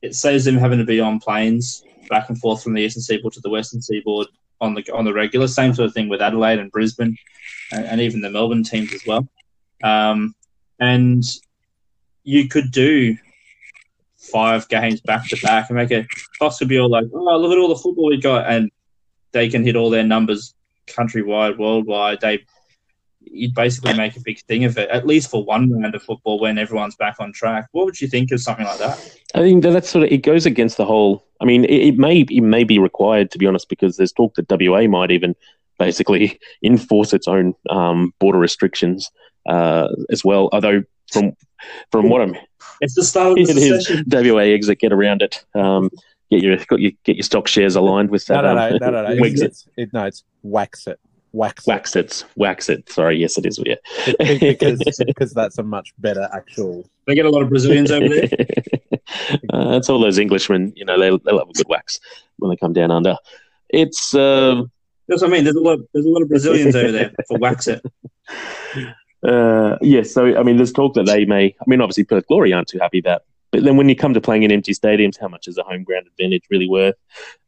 B: it saves them having to be on planes back and forth from the eastern seaboard to the western seaboard on the on the regular. Same sort of thing with Adelaide and Brisbane, and, and even the Melbourne teams as well. Um, and you could do five games back to back and make it could be all like, oh, look at all the football we got, and they can hit all their numbers countrywide, worldwide. They you'd basically make a big thing of it, at least for one round of football when everyone's back on track. What would you think of something like that?
A: I think that that's sort of it goes against the whole. I mean, it, it may it may be required to be honest, because there's talk that WA might even basically enforce its own um, border restrictions uh, as well. Although from from what I'm
B: It's the start of the
A: It is.
B: session.
A: WA exit, get around it. Um, get your got your get your stock shares aligned with that.
D: no, no,
A: um,
D: no, no, no.
A: Wigs
D: It's,
A: it,
D: it's, it, no, it's wax it, wax it.
A: wax it, wax it. Sorry, yes, it is. Yeah,
D: because because that's a much better actual.
B: They get a lot of Brazilians over there.
A: uh, it's all those Englishmen. You know, they they love a good wax when they come down under. It's um,
B: That's what I mean. There's a lot. There's a lot of Brazilians over there for wax it.
A: Uh, yes, so I mean, there's talk that they may. I mean, obviously, Perth Glory aren't too happy about. But then when you come to playing in empty stadiums, how much is a home ground advantage really worth?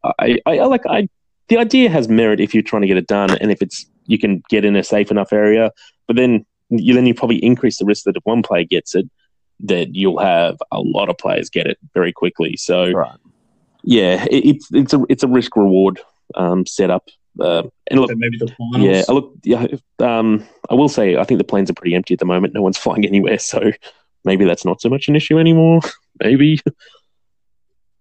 A: I, I, I like. I the idea has merit if you're trying to get it done, and if it's you can get in a safe enough area. But then you then you probably increase the risk that if one player gets it, that you'll have a lot of players get it very quickly. So
D: Right.
A: yeah, it, it's it's a it's a risk reward um, setup. Uh, and look,
B: So maybe the finals.
A: yeah, I look. Yeah, um, I will say I think the planes are pretty empty at the moment. No one's flying anywhere, so maybe that's not so much an issue anymore. Maybe.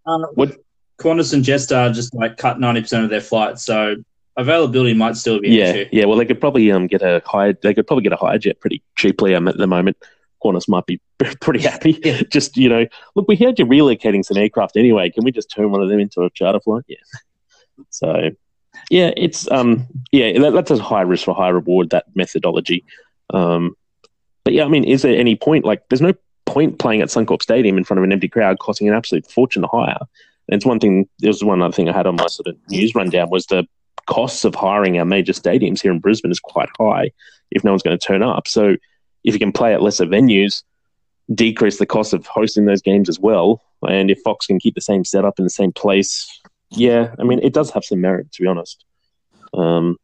B: Um,
A: What-
B: Qantas and Jetstar just like cut ninety percent of their flights, so availability might still be an
A: Yeah,
B: issue.
A: yeah. Well, they could probably um get a high. They could probably get a hire jet pretty cheaply um, at the moment. Qantas might be pretty happy.
B: Yeah.
A: Just you know, look, we heard you're relocating some aircraft anyway. Can we just turn one of them into a charter flight? Yeah. So, yeah, it's um, yeah, that, that's a high risk for high reward. That methodology. Um, but yeah, I mean, is there any point? Like, there's no point playing at Suncorp Stadium in front of an empty crowd, costing an absolute fortune to hire. And it's one thing. There was one other thing I had on my sort of news rundown was the costs of hiring our major stadiums here in Brisbane is quite high if no one's going to turn up. So if you can play at lesser venues, decrease the cost of hosting those games as well. And if Fox can keep the same setup in the same place, yeah, I mean, it does have some merit, to be honest. Um,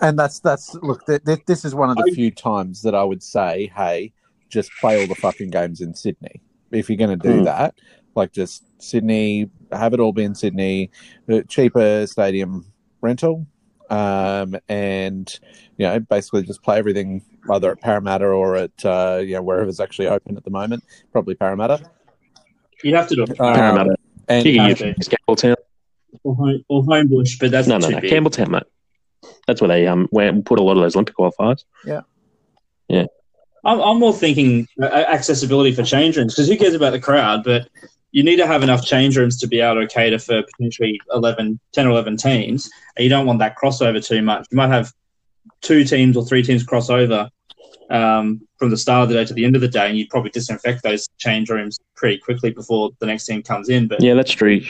D: And that's that's look. Th- th- this is one of the
B: I-
D: few times that I would say, hey, just play all the fucking games in Sydney. If you're going to do
A: Hmm.
D: that, like just Sydney, have it all be in Sydney, uh, cheaper stadium rental, um, and you know, basically just play everything either at Parramatta or at uh, you know wherever's actually open at the moment. Probably Parramatta.
B: You'd have to do it
D: Um,
A: Parramatta.
D: and
A: you can
B: have
A: use Campbelltown.
B: or, home, or Homebush, but that's
A: No, no,
B: too
A: no,
B: big.
A: Campbelltown, mate. That's where they um went, put a lot of those Olympic qualifiers. Yeah, yeah.
B: I'm, I'm more thinking uh, accessibility for change rooms because who cares about the crowd? But you need to have enough change rooms to be able to cater for potentially 11, 10 or 11 teams. And you don't want that crossover too much. You might have two teams or three teams crossover um, from the start of the day to the end of the day, and you'd probably disinfect those change rooms pretty quickly before the next team comes in. But
A: Yeah, that's true.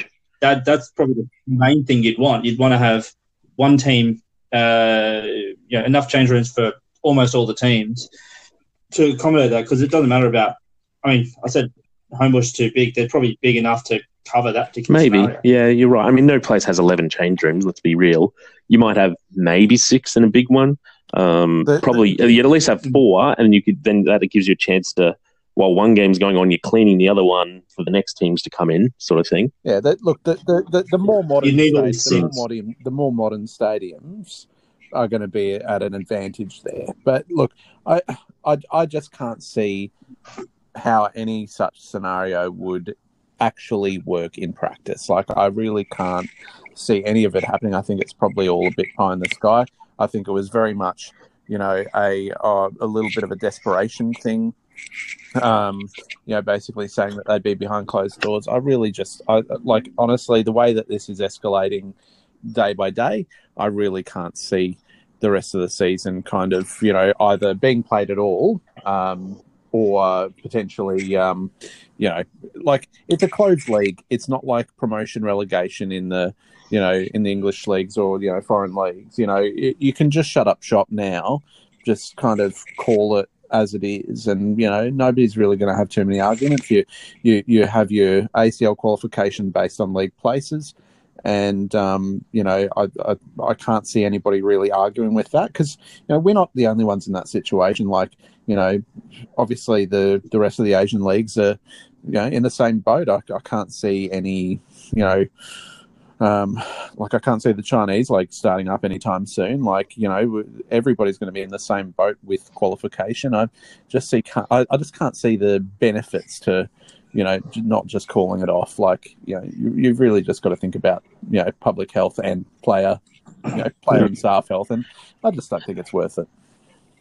B: that that's probably the main thing you'd want. You'd want to have one team, uh, you know, enough change rooms for almost all the teams to accommodate that because it doesn't matter about. I mean, I said Homebush too big. They're probably big enough to cover that particular
A: Maybe.
B: scenario.
A: Yeah, you're right. I mean, no place has 11 change rooms, let's be real. You might have maybe six in a big one. Um,
D: The-
A: probably, you'd at least have four, and you could then that gives you a chance to, while one game's going on, you're cleaning the other one for the next teams to come in, sort of thing.
D: Yeah, that, look, the, the, the, the more modern
B: You need all
D: the, more modern, the more modern stadiums are going to be at an advantage there. But look, I, I, I just can't see how any such scenario would actually work in practice. Like, I really can't see any of it happening. I think it's probably all a bit pie in the sky. I think it was very much, you know, a uh, a little bit of a desperation thing. Um, you know, basically saying that they'd be behind closed doors. I really just, I like, honestly, the way that this is escalating day by day, I really can't see the rest of the season kind of, you know, either being played at all um, or potentially, um, you know, like it's a closed league. It's not like promotion relegation in the, you know, in the English leagues or, you know, foreign leagues. You know, it, you can just shut up shop now, just kind of call it as it is, and you know nobody's really going to have too many arguments. You you you have your ACL qualification based on league places, and um, you know I, I I can't see anybody really arguing with that because you know we're not the only ones in that situation. Like you know, obviously the the rest of the Asian leagues are you know in the same boat. I, I can't see any you know. Um, like I can't see the Chinese like starting up anytime soon. Like you know, everybody's going to be in the same boat with qualification. I just see, I, I just can't see the benefits to, you know, not just calling it off. Like you know, you, you've really just got to think about you know public health and player, you know, player and staff health, and I just don't think it's worth it.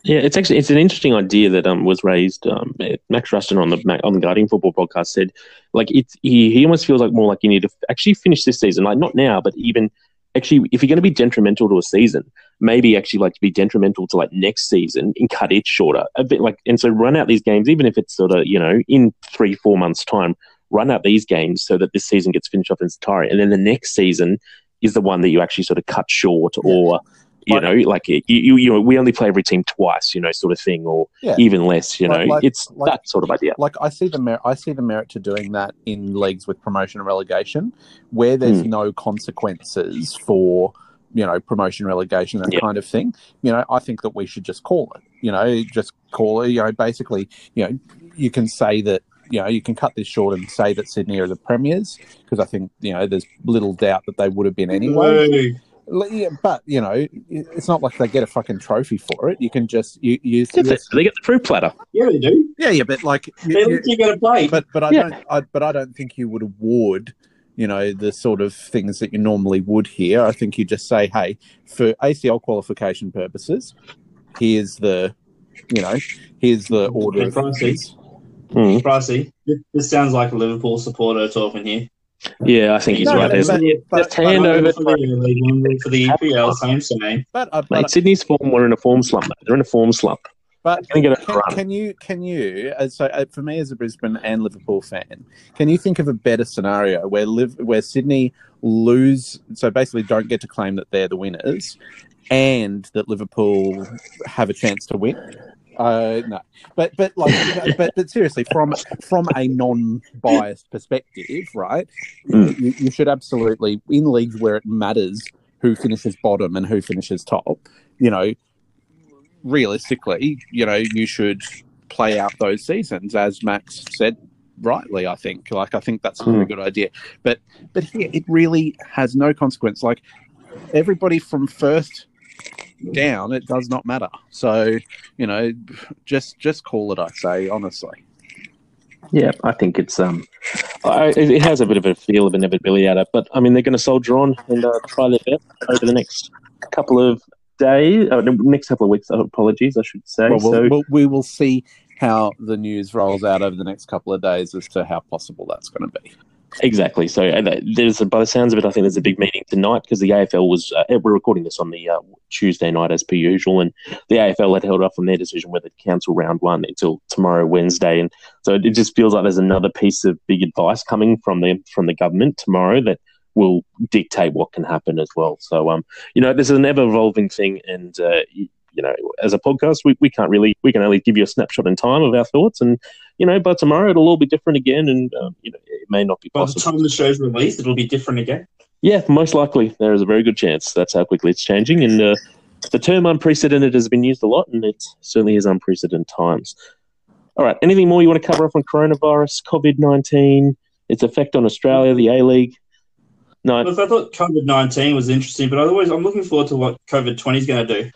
A: Yeah, it's actually it's an interesting idea that um was raised. Um, Max Rushden on the on the Guardian Football podcast said, like it's he, he almost feels like more like you need to actually finish this season, like not now, but even actually if you're going to be detrimental to a season, maybe actually like to be detrimental to like next season and cut it shorter a bit, like and so run out these games, even if it's sort of you know in three four months time, run out these games so that this season gets finished off in its entirety, and then the next season is the one that you actually sort of cut short or you
D: Like-
A: know, like you, you, you know, we only play every team twice, you know, sort of thing, or
D: Yeah.
A: even less, you know.
D: Like-
A: it's
D: like-
A: that sort of idea.
D: Like I see the merit, I see the merit to doing that in leagues with promotion and relegation, where there's
A: Hmm.
D: no consequences for you know promotion, relegation, that
A: Yeah.
D: kind of thing. You know, I think that we should just call it. You know, just call it. You know, basically, you know, you can say that. You know, you can cut this short and say that Sydney are the premiers because I think you know there's little doubt that they would have been anyway. L- Yeah, but you know, it's not like they get a fucking trophy for it. You can just you you,
A: Get the-
D: you
A: they get the fruit platter.
B: Yeah, they do.
D: yeah yeah, but like you-
B: They
D: you-
B: let you get a play.
D: but but I
A: Yeah.
D: don't I, but I don't think you would award you know the sort of things that you normally would hear. I think you just say, hey, for ACL qualification purposes, here's the you know here's the order
B: Hey,
D: of
B: Pricey.
A: Mm.
B: Pricey, this- this sounds like a Liverpool supporter talking here.
A: Yeah, I think he's
D: No,
A: right.
D: but-
A: There's,
D: but- but-
A: Left hand
D: but-
A: over.
B: for the for the EPL, same same.
D: But, uh,
A: Mate,
D: but,
A: Sydney's form. We're in a form slump. They're in a form slump.
D: But
A: Can
D: can, you can you as so uh, for me as a Brisbane and Liverpool fan, can you think of a better scenario where live where Sydney lose so basically don't get to claim that they're the winners and that Liverpool have a chance to win? Uh, no, but but like, but but seriously, from from a non-biased perspective, right?
A: Mm.
D: You, you should absolutely in leagues where it matters who finishes bottom and who finishes top. You know, realistically, you know, you should play out those seasons, as Max said rightly. I think, like, I think that's a very good idea. But but here, it really has no consequence. Like everybody from first down, it does not matter. So you know, just just call it. I say honestly.
A: Yeah, I think it's um, I, it it has a bit of a feel of inevitability at it, but I mean they're going to soldier on and uh, try their best over the next couple of days, uh, next couple of weeks. uh, Apologies, I should say.
D: Well, we'll,
A: so
D: we'll, we will see how the news rolls out over the next couple of days as to how possible that's going to be.
A: Exactly. So uh, there's, by the sounds of it, I think there's a big meeting tonight because the AFL was. Uh, we're recording this on the uh, Tuesday night as per usual, and the AFL had held off on their decision whether to cancel round one until tomorrow, Wednesday, and so it just feels like there's another piece of big advice coming from the from the government tomorrow that will dictate what can happen as well. So, um, you know, this is an ever evolving thing, and uh, you, you know, as a podcast, we, we can't really we can only give you a snapshot in time of our thoughts, and you know, by tomorrow it'll all be different again, and um, you know, it may not be possible.
B: By the time the show's released, it'll be different again.
A: Yeah, most likely there is a very good chance that's how quickly it's changing, and uh, the term unprecedented has been used a lot, and it certainly is unprecedented times. All right, anything more you want to cover up on coronavirus, COVID nineteen, its effect on Australia, the A League? No,
B: Look, I thought COVID nineteen was interesting, but otherwise, I'm looking forward to what COVID twenty is going to do.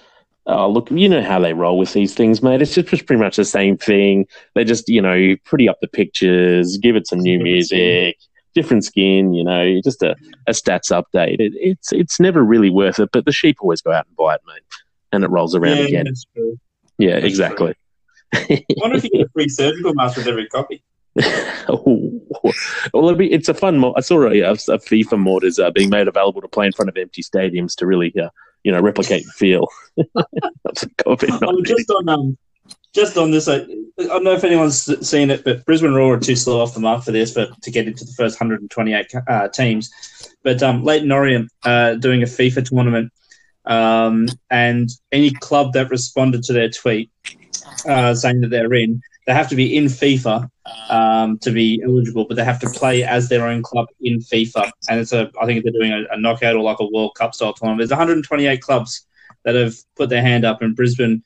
A: Oh, look, you know how they roll with these things, mate. It's just, just pretty much the same thing. They just, you know, pretty up the pictures, give it some new
B: Different
A: music, different skin, you know, just a, a stats update. It, it's it's never really worth it, but the sheep always go out and buy it, mate. And it rolls around
B: yeah,
A: again.
B: true.
A: Yeah,
B: that's
A: exactly.
B: I wonder if you get a free surgical mask with every copy.
A: Oh, well, be, it's a fun mod. I saw a, a FIFA mod is uh, being made available to play in front of empty stadiums to really, uh, you know, replicate the feel.
B: Oh,
A: COVID-19.
B: just on um, just on this, I, I don't know if anyone's seen it, but Brisbane Roar are too slow off the mark for this, for to get into the first 128 uh, teams. But um, Leyton Orient uh, doing a FIFA tournament, um, and any club that responded to their tweet uh, saying that they're in, they have to be in FIFA um, to be eligible, but they have to play as their own club in FIFA. And it's a, I think they're doing a, a knockout or like a World Cup style tournament. There's 128 clubs that have put their hand up, and Brisbane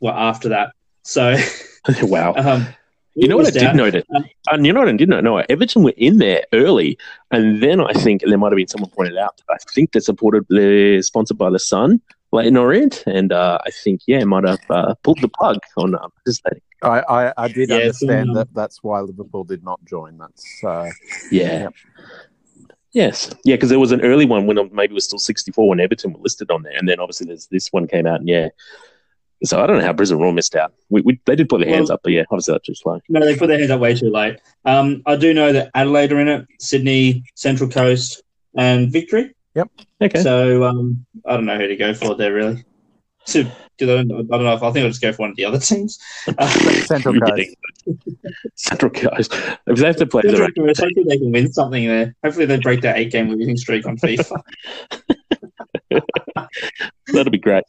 B: were after that. So,
A: wow.
B: um,
A: You know what I did notice?
B: Um,
A: And you know what I did not know? Everton were in there early, and then I think there might have been someone pointed out. That I think they're supported, they're sponsored by the Sun, Leyton Orient, and uh, I think yeah, might have uh, pulled the plug on uh, participating.
D: I, I, I did
B: Yeah,
D: understand
B: some-
D: that that's why Liverpool did not join. That's uh,
A: Yeah.
D: Yep.
A: Yes, yeah, because there was an early one when um, maybe it was still sixty-four when Everton were listed on there, and then obviously there's this one came out, and yeah. So I don't know how Brisbane Roar missed out. We, we they did put their hands
B: Well-
A: up, but yeah, obviously that's too slow.
B: No, they put their hands up way too late. Um, I do know that Adelaide are in it, Sydney, Central Coast, and Victory.
A: Okay.
B: So um, I don't know who to go for there really. So, 'cause I don't, I don't know if I think I'll just go for one of the other teams. Uh,
D: Central
A: You're
D: Coast.
A: Central Coast. If they have to play
B: Central
A: own
B: Coast, hopefully they can win something there. Hopefully they break that eight game losing streak on FIFA.
A: That'd be great.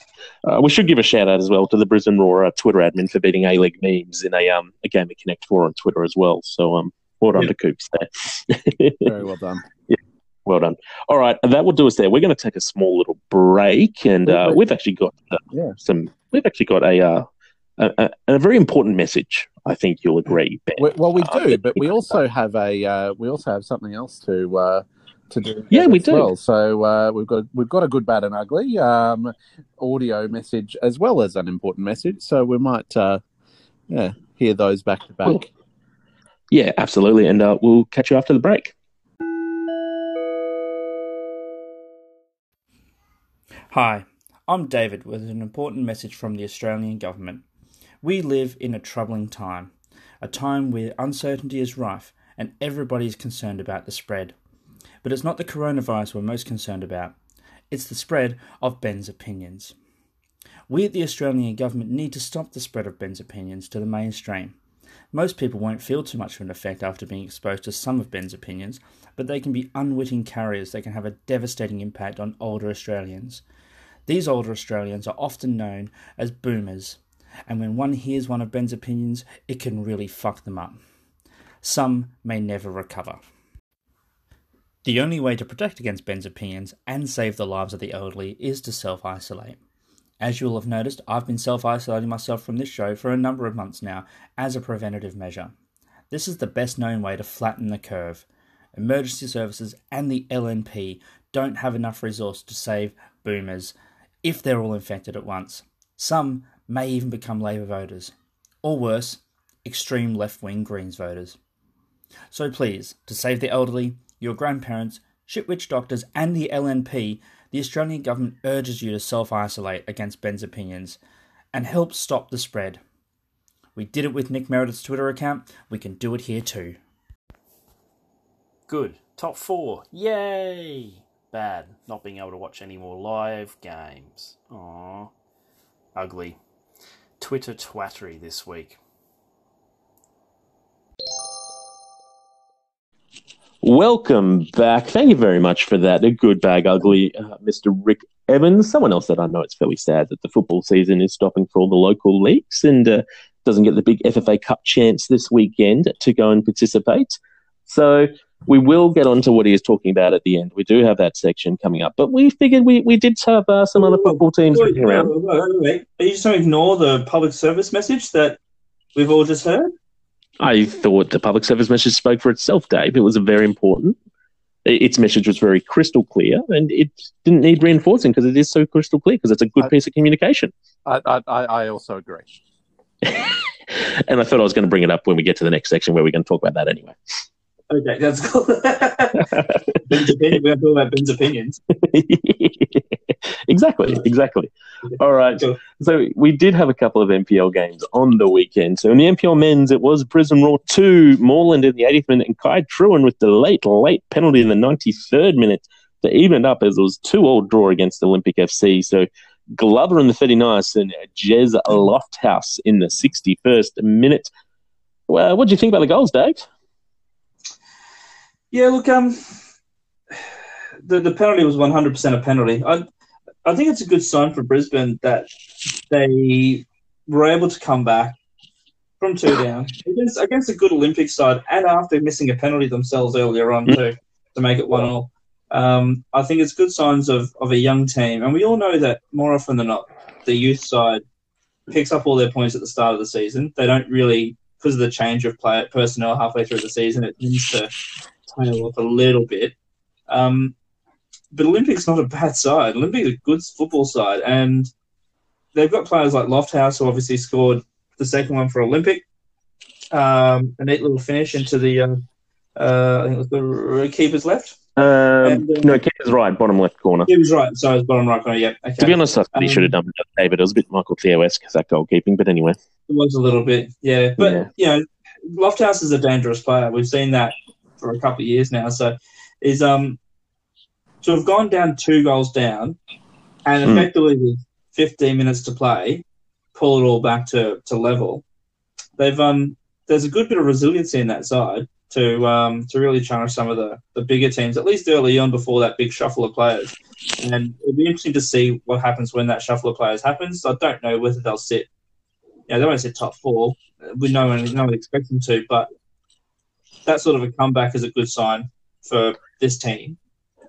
A: Uh, we should give a shout out as well to the Brisbane Roar uh, Twitter admin for beating A League memes in a um a game of Connect Four on Twitter as well. So um, well done
B: Yeah.
A: to Coops there.
D: Very well done.
A: Well done. All right, that will do us there. We're going to take a small little break, and uh, we've actually got uh,
D: Yeah.
A: some. We've actually got a, uh, a a very important message. I think you'll agree. Ben.
D: We, well, we
A: Uh,
D: do, but we also have a uh, we also have something else to uh, to do.
A: Yeah, we do.
D: Well. So uh, we've got we've got a good, bad, and ugly um, audio message as well as an important message. So we might uh, yeah hear those back to back.
A: Cool. Yeah, absolutely, and uh, we'll catch you after the break.
E: Hi, I'm David with an important message from the Australian Government. We live in a troubling time, a time where uncertainty is rife and everybody is concerned about the spread. But it's not the coronavirus we're most concerned about, it's the spread of Ben's opinions. We at the Australian Government need to stop the spread of Ben's opinions to the mainstream. Most people won't feel too much of an effect after being exposed to some of Ben's opinions, but they can be unwitting carriers that can have a devastating impact on older Australians. These older Australians are often known as boomers, and when one hears one of Ben's opinions, it can really fuck them up. Some may never recover. The only way to protect against Ben's opinions and save the lives of the elderly is to self isolate. As you will have noticed, I've been self isolating myself from this show for a number of months now as a preventative measure. This is the best known way to flatten the curve. Emergency services and the LNP don't have enough resource to save boomers if they're all infected at once. Some may even become Labour voters, or worse, extreme left wing Greens voters. So please, to save the elderly, your grandparents, shitwitch doctors, and the LNP, the Australian government urges you to self isolate against Ben's opinions and help stop the spread. We did it with Nick Meredith's Twitter account, we can do it here too. Good. Top four. Yay! Bad. Not being able to watch any more live games. Aww. Ugly. Twitter twattery this week.
A: Welcome back. Thank you very much for that. A good bag, ugly, uh, Mr. Rick Evans. Someone else that I know it's fairly sad that the football season is stopping for all the local leagues and uh, doesn't get the big FFA Cup chance this weekend to go and participate. So we will get on to what he is talking about at the end. We do have that section coming up, but we figured we, we did have uh, some other football teams
B: Wait,
A: looking around.
B: wait, wait, wait. Are you just going to ignore the public service message that we've all just heard?
A: I thought the public service message spoke for itself, Dave. It was very important. Its message was very crystal clear, and it didn't need reinforcing because it is so crystal clear because it's a good
D: I-
A: piece of communication.
D: I, I, I I also agree.
A: and I thought I was going to bring it up when we get to the next section where we're going to talk about that anyway.
B: Okay, that's cool. Ben's opinion. We're going to talk about Ben's opinions.
A: exactly, exactly. All right.
B: Cool.
A: So we did have a couple of NPL games on the weekend. So in the NPL men's, it was Brisbane Roar 2, Moreland in the 80th minute, and Kai Trewin with the late, late penalty in the 93rd minute to even it up as it was 2 all draw against Olympic FC. So Glover in the 39th and Jez Lofthouse in the 61st minute. Well, what do you think about the goals, Dave?
B: Yeah, look, um, the the penalty was one hundred percent a penalty. I I think it's a good sign for Brisbane that they were able to come back from two down against against a good Olympic side, and after missing a penalty themselves earlier on too to make it one all. Um, I think it's good signs of, of a young team, and we all know that more often than not, the youth side picks up all their points at the start of the season. They don't really, because of the change of player personnel halfway through the season, it tends to tail off a little bit. Um, but Olympic's not a bad side. Olympic's a good football side, and they've got players like Lofthouse, who obviously scored the second one for Olympic. Um, a neat little finish into the, uh, uh, I think it was the keeper's left.
A: Um,
B: And, uh,
A: no, Keeper's right, bottom left corner.
B: Was right. So it's bottom right corner. Yeah. Okay.
A: To be honest, I thought he
B: Um,
A: should have done it but it was a bit Michael Theo-esque, that goalkeeping. But anyway.
B: It was a little bit, yeah. But
A: Yeah.
B: you know, Lofthouse is a dangerous player. We've seen that for a couple of years now. So is um to have gone down two goals down and
A: Hmm.
B: effectively with 15 minutes to play, pull it all back to, to level. They've um there's a good bit of resiliency in that side to um to really challenge some of the, the bigger teams, at least early on before that big shuffle of players. And it'd be interesting to see what happens when that shuffle of players happens. I don't know whether they'll sit yeah, they won't sit top four. We no one no one expects them to, but that sort of a comeback is a good sign for this team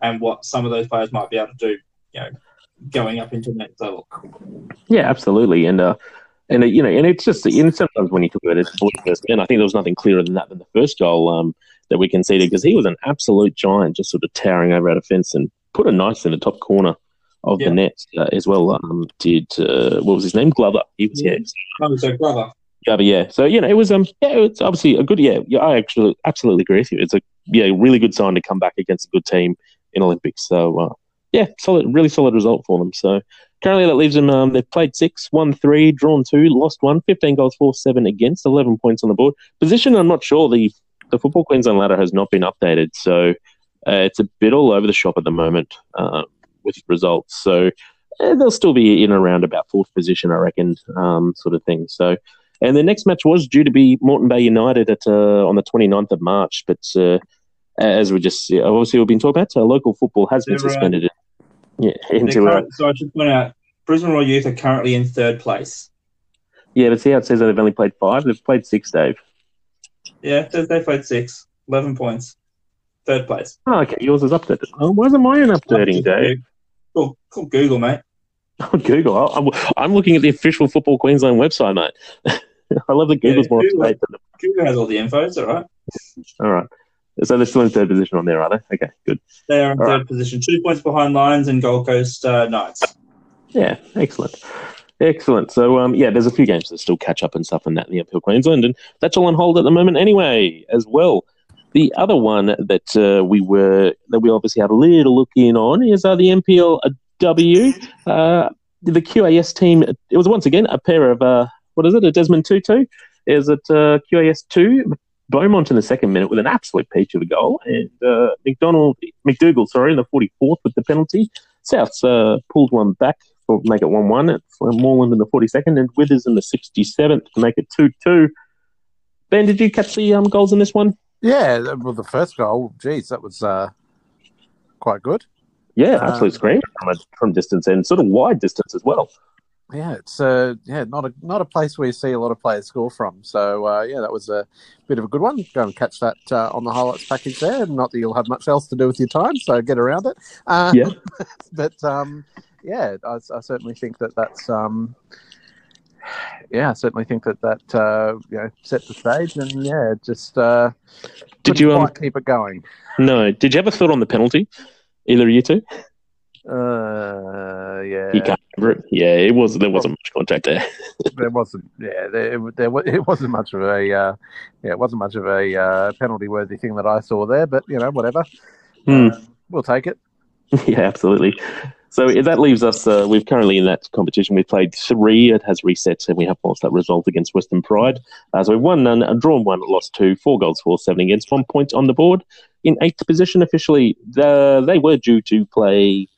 B: and what some of those players might be able to do, you know, going up into the next level.
A: Yeah, absolutely, and uh, and uh, you know, and it's just you know, sometimes when you talk about it, first man, I think there was nothing clearer than that than the first goal um, that we conceded because he was an absolute giant, just sort of towering over our fence and put a nice in the top corner of
B: Yeah.
A: the net uh, as well. Um, did uh, what was his name? Glover. He was yeah.
B: Oh, so Glover.
A: Glover, yeah. So you know, it was um, yeah, it's obviously a good yeah. Yeah, I actually absolutely agree with you. It's a yeah, really good sign to come back against a good team in Olympics. So uh, yeah, solid, really solid result for them. So currently that leaves them. Um, they've played six, won three, drawn two, lost one, 15 goals, four, seven against, 11 points on the board. Position, I'm not sure. The the Football Queensland ladder has not been updated, so uh, it's a bit all over the shop at the moment uh, with results. So eh, they'll still be in around about fourth position, I reckon, um, sort of thing. So. And the next match was due to be Moreton Bay United at uh, on the 29th of March, but uh, as we just yeah, obviously we've been talking about, uh, local football has been suspended. yeah, into uh,
B: current- so I should point out, Brisbane Roar Youth are currently in third place.
A: yeah, but see how it says that they've only played five. They've played six, Dave.
B: Yeah, they, they played six, 11 points, third place.
A: Oh, okay, yours is updated. Oh, why isn't mine updating, Dave?
B: Cool, cool Google, mate.
A: Oh, Google. I'm, I'm looking at the official Football Queensland website, mate. I love that Google's
B: Yeah,
A: more up to
B: Google.
A: date than
B: Google has all the info. It's all right.
A: all right. So they're still in third position on there, are they? Okay, good.
B: They are in
A: All
B: third
A: right.
B: position, two points behind Lions and Gold Coast uh, Knights.
A: Yeah, excellent. Excellent. So, um, yeah, there's a few games that still catch up and stuff in that in the uphill Queensland, and that's all on hold at the moment anyway, as well. The other one that uh, we were that we obviously had a little look in on is uh, the NPLW. Uh, the QAS team. It was once again a pair of uh, what is it? A Desmond Tutu. Is it uh, QAS two Beaumont in the second minute with an absolute peach of a goal, and uh, McDonald McDougal, sorry, in the 44th with the penalty. Souths uh, pulled one back for make it one-one. It's Moreland in the 42nd, and Withers in the 67th to make it two-two. Ben, did you catch the um, goals in this one?
D: Yeah, well, the first goal, geez, that was uh, quite good.
A: Yeah,
D: Um,
A: absolute scream from, a, from distance and sort of wide distance as well.
D: Yeah, it's uh, yeah, not a not a place where you see a lot of players score from. So uh, yeah, that was a bit of a good one. Go and catch that uh, on the highlights package there. And not that you'll have much else to do with your time, so get around it. Uh,
A: Yeah.
D: but um, yeah, I, I certainly think that that's um, yeah, I certainly think that that uh, you know set the stage, and yeah, just uh,
A: Did you um?
D: keep it going?
A: No. Did you have a thought on the penalty? Either of you two?
D: Uh, yeah,
A: You can't remember it. Yeah, it was. There wasn't much contact there.
D: there wasn't yeah there, there it wasn't much of a uh, yeah it wasn't much of a uh, penalty worthy thing that I saw there but you know whatever
A: Hmm.
D: Uh, we'll take it
A: yeah, absolutely. So that leaves us. Uh, we've currently in that competition. We've played three. It has reset, and we have lost that result against Western Pride. Uh, so we've won none, uh, drawn one, lost two, four goals for, seven against, one point on the board. In eighth position officially, the, they were due to play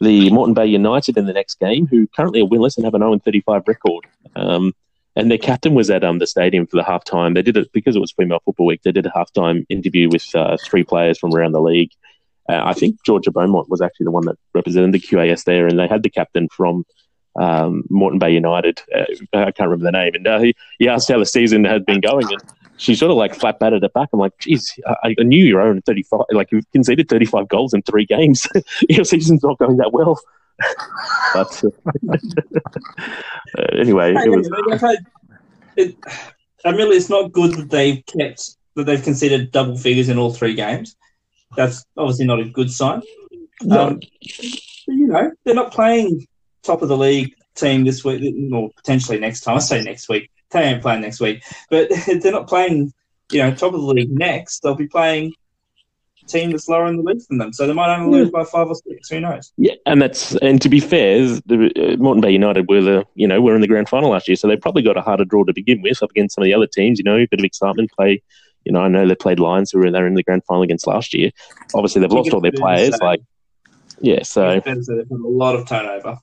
A: the Moreton Bay United in the next game, who currently are winless and have an 0 35 record. Um, and their captain was at um, the stadium for the halftime. They did it because it was Female Football Week. They did a halftime interview with uh, three players from around the league. Uh, I think Georgia Beaumont was actually the one that represented the QAS there, and they had the captain from um, Moreton Bay United. Uh, I can't remember the name, and uh, he, he asked how the season had been going, and she sort of like flat batted it back. I'm like, geez, I, I knew you're only 35, like you've conceded 35 goals in three games. Your season's not going that well. but uh, anyway, it was.
B: they've had- it, it's not good that they've kept that they've considered double figures in all three games. That's obviously not a good sign. Um, but, you know, they're not playing top of the league team this week, or potentially next time. I say next week. They ain't playing next week, but they're not playing. You know, top of the league next. They'll be playing a team that's lower in the league than them, so they might only lose by five or six. Who knows?
A: Yeah, and that's and to be fair, the, uh, Moreton Bay United were the you know were in the grand final last year, so they probably got a harder draw to begin with up against some of the other teams. You know, a bit of excitement. Play, you know, I know they played Lions who were there in the grand final against last year. Obviously, they've lost all their
B: it's fair to
A: players. Like, yeah, so
B: It's fair to they've had a lot of turnover.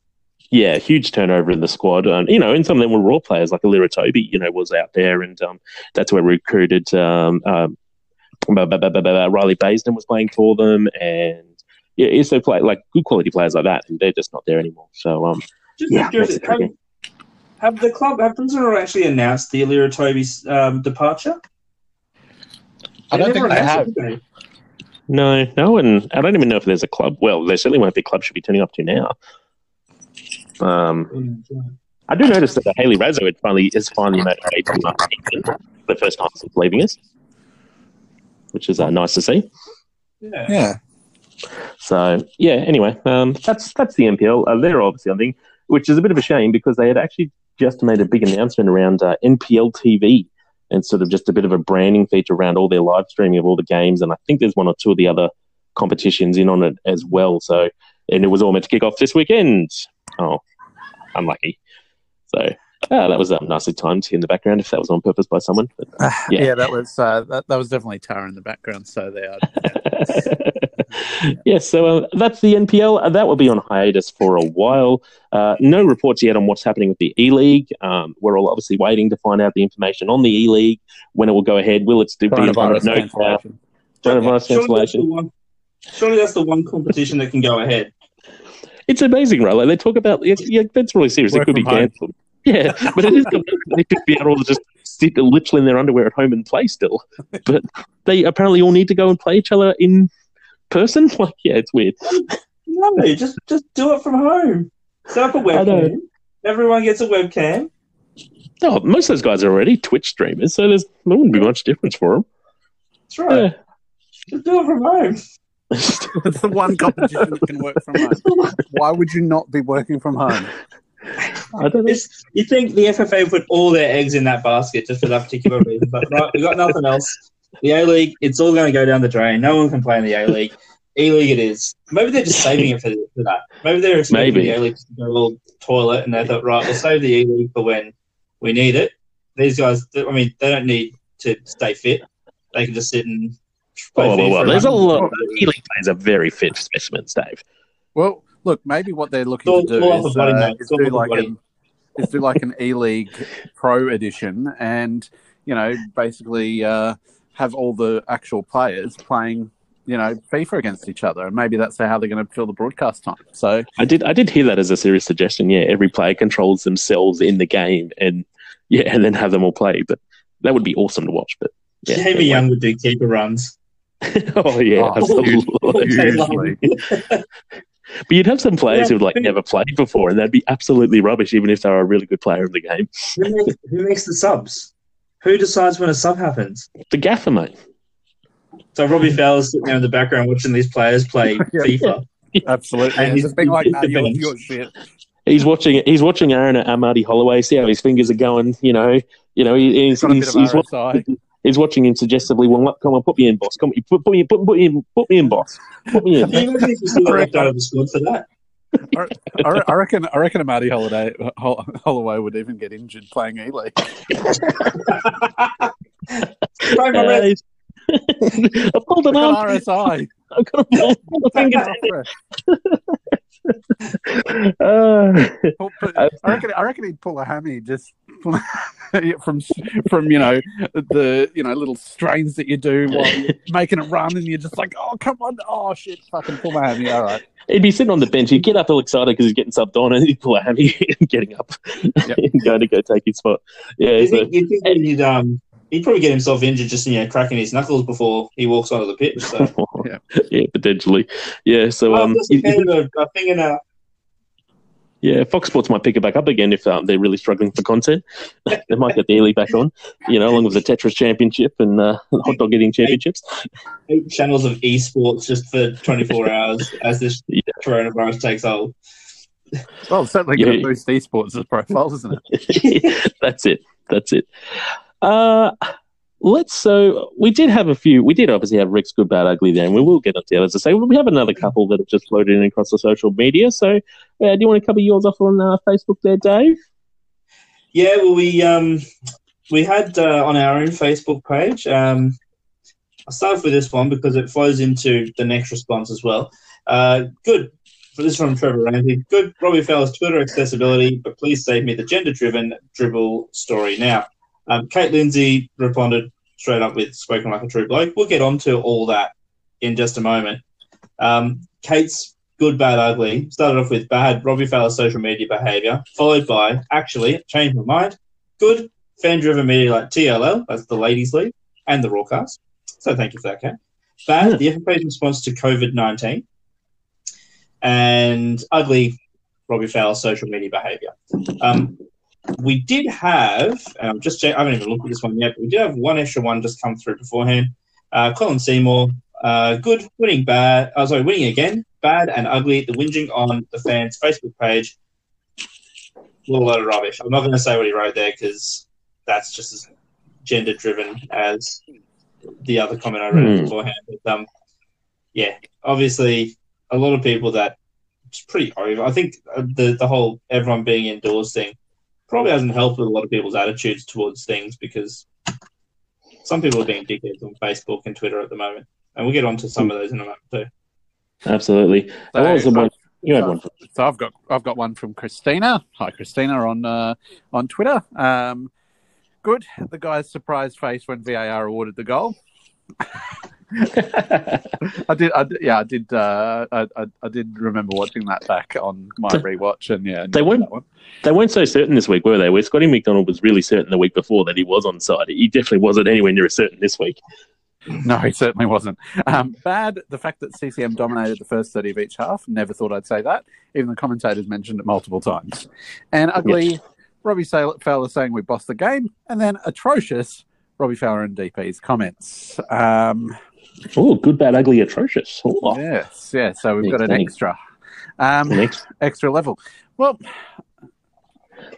A: Yeah, huge turnover in the squad. Um, you know, and some of them were Roar players, like Alira Toby, you know, was out there, and um, that's where we recruited um, um, Riley Baisden was playing for them, and yeah, it's so play like good quality players like that, and they're just not there anymore. So um,
B: Just
A: Yeah,
B: curious, have, have the club have Brisbane actually announced the Alira Toby's um, departure?
D: I don't think they have.
B: it.
A: No, no, and I don't even know if there's a club. Well, there certainly won't be a club should be turning up to now. Um, I do notice that the Hayley Raso had finally is finally made her way to England for the first time since leaving us, which is uh, nice to see.
B: Yeah.
C: Yeah.
A: So yeah, anyway, um, that's that's the NPL. Uh, they're obviously on thing, which is a bit of a shame because they had actually just made a big announcement around uh, NPL TV and sort of just a bit of a branding feature around all their live streaming of all the games, and I think there's one or two of the other competitions in on it as well. So and it was all meant to kick off this weekend. Oh, unlucky. So uh, that was um, nicely timed in the background if that was on purpose by someone. But,
D: yeah,
A: Yeah.
D: that was uh, that, that was definitely Tara in the background so they are
A: yes, so uh, that's the NPL. Uh, that will be on hiatus for a while. Uh, no reports yet on what's happening with the E League. Um, we're all obviously waiting to find out the information on the E League when it will go ahead. Will it still be in
C: Coronavirus
A: no
C: cancellation.
A: Coronavirus
B: Surely
A: cancellation.
B: surely that's the one competition that can go ahead.
A: It's amazing, right? Like they talk about, yeah, yeah that's really serious.
C: Work
A: it could be cancelled. Yeah, but it is. they could be able to just sit literally in their underwear at home and play still. But they apparently all need to go and play each other in person. Like, yeah, it's weird.
B: No, just just do it from home. Set up a
A: I know.
B: webcam. Everyone gets a webcam.
A: No, most of those guys are already Twitch streamers, so there's there wouldn't be much difference for them.
B: That's right. Just do it from home.
C: It's the one competition that can work from home. Why would you not be working from home?
A: I don't know.
B: You think the FFA put all their eggs in that basket just for that particular reason, but right, we got nothing else. The A League, it's all going to go down the drain. No one can play in the A League. E League, it is. Maybe they're just saving it for, for that. Maybe they're expecting
A: Maybe.
B: the A League to go a little toilet, and they thought, right, we'll save the E League for when we need it. These guys, I mean, they don't need to stay fit. they can just sit and. Play
A: Oh, well,
B: FIFA
A: there's a
B: run.
A: lot. Healing players are very fit specimens, Dave.
D: Well, look, maybe what they're looking
B: It's
D: to do is,
B: the body,
D: uh, is do like an is do like an E League Pro edition, and you know, basically uh, have all the actual players playing, you know, FIFA against each other, and maybe that's how they're going to fill the broadcast time. So
A: I did. I did hear that as a serious suggestion. Yeah, every player controls themselves in the game, and yeah, and then have them all play. But that would be awesome to watch. But yeah,
B: Jamie
A: anyway.
B: Young would do keeper runs.
A: oh yeah,
D: Oh,
A: absolutely.
D: usually.
A: But you'd have some players
B: Yeah.
A: who've like never played before, and that'd be absolutely rubbish, even if they're a really good player of the game.
B: Who makes, who makes the subs? Who decides when a sub happens?
A: The gaffer, mate.
B: So Robbie Fowler's sitting there in the background watching these players play
D: Yeah.
B: FIFA.
D: absolutely,
B: And
D: and
B: he's-
D: just being like,
B: he's
D: "No,
B: the
D: you're, you're shit."
A: He's watching. He's watching Aaron at Marty Holloway. See how his fingers are going. You know. You know. He, he's,
D: Got a
A: he's,
D: of
A: he's, wa-
D: RSI.
A: he's watching him suggestively. Well, come on, put me in, boss. Come on, put, put me, put, put me in, put me in, boss. Put me in.
B: Can you imagine if you still left out of the squad for that?
D: I, re- I reckon. I reckon Marty Holiday Hol- Holloway would even get injured playing E League.
A: Uh, I've pulled an arm.
D: RSI.
A: I've got a pull the fingers. Uh,
D: I reckon. I reckon he'd pull a hammy just from from you know the you know little strains that you do while you're making a run, and you're just like, oh come on, oh shit, fucking pull my hammy. All right,
A: he'd be sitting on the bench. He'd get up all excited because he's getting subbed on, and he'd pull a hammy and getting up
D: Yep.
A: and going to go take his spot. Yeah,
B: You
A: so,
B: think, you think that he'd um he'd probably get himself injured just you know cracking his knuckles before he walks onto the pitch. So
D: Yeah.
A: yeah, potentially. Yeah, so
B: um,
A: um,
B: just a a, a thing in a
A: yeah, Fox Sports might pick it back up again if um, they're really struggling for content. they might get the Ely back on, you know, along with the Tetris Championship and uh, hot dog eating championships.
B: eight channels of esports just for 24 hours as this
A: Yeah.
B: coronavirus takes hold.
D: well, it's certainly going to
A: Yeah.
D: boost esports' profile, isn't it?
A: That's it. That's it. Uh, let's. So we did have a few. We did obviously have Rick's good, bad, ugly there, and we will get onto the others to say. We have another couple that have just floated in across the social media. So, uh, do you want to cover yours off on uh, Facebook there, Dave?
B: Yeah, well, we um we had uh, on our own Facebook page. Um, I'll start with this one because it flows into the next response as well. Uh, good. For this from Trevor Ramsey. Good Robbie Fowler's Twitter accessibility, but please save me the gender-driven dribble story now. Um, Kate Lindsay responded straight up with "spoken like a true bloke." We'll get on to all that in just a moment. Um, Kate's good, bad, ugly started off with bad Robbie Fowler's social media behaviour, followed by actually changed my mind. Good fan-driven media like TLL, that's the ladies' league, and the Roarcast. So thank you for that, Kate. Bad, the FFA's response to COVID nineteen, and ugly Robbie Fowler's social media behaviour. Um, we did have, I'm just I haven't even looked at this one yet, but we did have one extra one just come through beforehand. Uh, Colin Seymour, uh, good, winning bad, uh, sorry, winning again, bad and ugly, the whinging on the fans' Facebook page. What a load of rubbish. I'm not going to say what he wrote there because that's just as gender driven as the other comment I read
A: Hmm.
B: beforehand. But, um, yeah, obviously, a lot of people that it's pretty over. I think uh, the the whole everyone being indoors thing probably hasn't helped with a lot of people's attitudes towards things because some people are being dickheads on Facebook and Twitter at the moment, and we'll get onto some of those in a moment too.
A: Absolutely.
D: So,
A: What was the one? You had one.
D: So I've got I've got one from Christina. Hi, Christina on uh, on Twitter. Um, good. The guy's surprised face when VAR awarded the goal. I did. I, yeah, I did. Uh, I, I, I did remember watching that back on my rewatch, and yeah,
A: They weren't-
D: that one.
A: They weren't so certain this week, were they? Where Scotty McDonald was really certain the week before that he was on side. He definitely wasn't anywhere near as certain this week.
D: No, he certainly wasn't. Um, bad, the fact that CCM dominated the first 30 of each half. Never thought I'd say that. Even the commentators mentioned it multiple times. And ugly, Robbie Fowler saying we bossed the game. And then atrocious, Robbie Fowler and DP's comments. Um,
A: Oh, good, bad, ugly, atrocious. Oh,
D: yes, yeah. So we've got an extra, um,
A: next.
D: extra level. Well,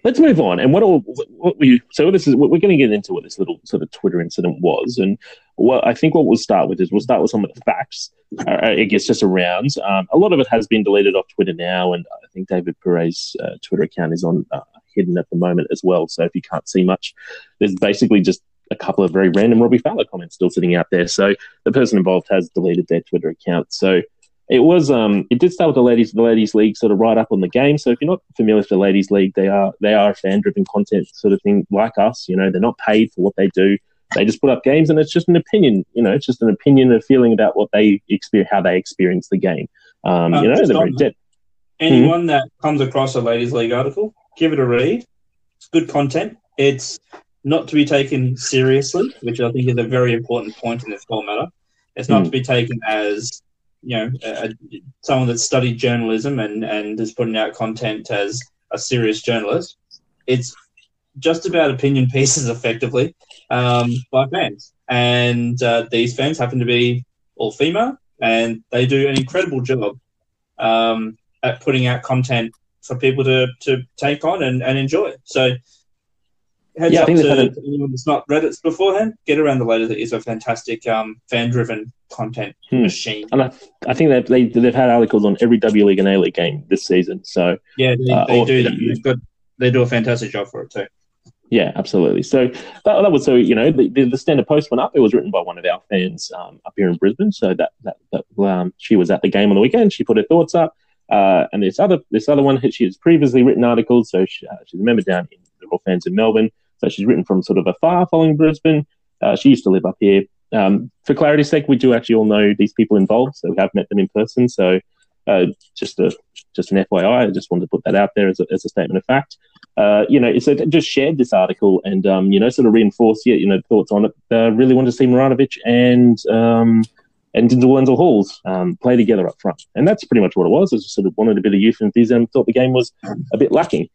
A: Let's move on. And what, all, what we so this is we're going to get into what this little sort of Twitter incident was, and what I think what we'll start with is we'll start with some of the facts. Uh, I guess just around. Um, a lot of it has been deleted off Twitter now, and I think David Pourre's uh, Twitter account is on uh, hidden at the moment as well. So if you can't see much, there's basically just a couple of very random Robbie Fowler comments still sitting out there. So the person involved has deleted their Twitter account. So it was um it did start with the ladies the ladies league sort of right up on the game. So if you're not familiar with the ladies league, they are they are a fan driven content sort of thing like us. You know, they're not paid for what they do. They just put up games, and it's just an opinion. You know, it's just an opinion, a feeling about what they experience, how they experience the game. Um,
B: Um,
A: you know, they're very dead.
B: Anyone that comes across a ladies' league article, give it a read. It's good content. It's not to be taken seriously, which I think is a very important point in this whole matter. It's not
A: Hmm.
B: to be taken as you know a, a- someone that studied journalism and and is putting out content as a serious journalist. It's just about opinion pieces, effectively, um, by fans, and uh, these fans happen to be all female, and they do an incredible job. Um, at putting out content for people to, to take on and, and enjoy. So, heads
A: Yeah, I
B: up
A: think
B: to
A: a-
B: anyone that's not read it beforehand, get around the latest. It is a fantastic um, fan driven content
A: Hmm.
B: machine.
A: And I, I think that they they've had articles on every W League and A League game this season. So
B: Yeah, they,
A: Uh,
B: they
A: or-
B: do. They've got, they do a fantastic job for it too.
A: Yeah, absolutely. So that, that was so you know the, the, the standard post went up. It was written by one of our fans um, up here in Brisbane. So that that, that um, she was at the game on the weekend. She put her thoughts up, uh, and this other this other one she has previously written articles. So she, uh, she's a member down in the Royal Fans in Melbourne. So she's written from sort of afar, following Brisbane. Uh, she used to live up here. Um, for clarity's sake, we do actually all know these people involved, so we have met them in person. So uh, just a just an FYI, I just wanted to put that out there as a, as a statement of fact uh, you know, just shared this article and, um, you know, sort of reinforced your, you know, thoughts on it. Uh, really wanted to see Muratovic and, um, and Wenzel Halls um, play together up front. And that's pretty much what it was. I just sort of wanted a bit of youth enthusiasm, thought the game was a bit lacking.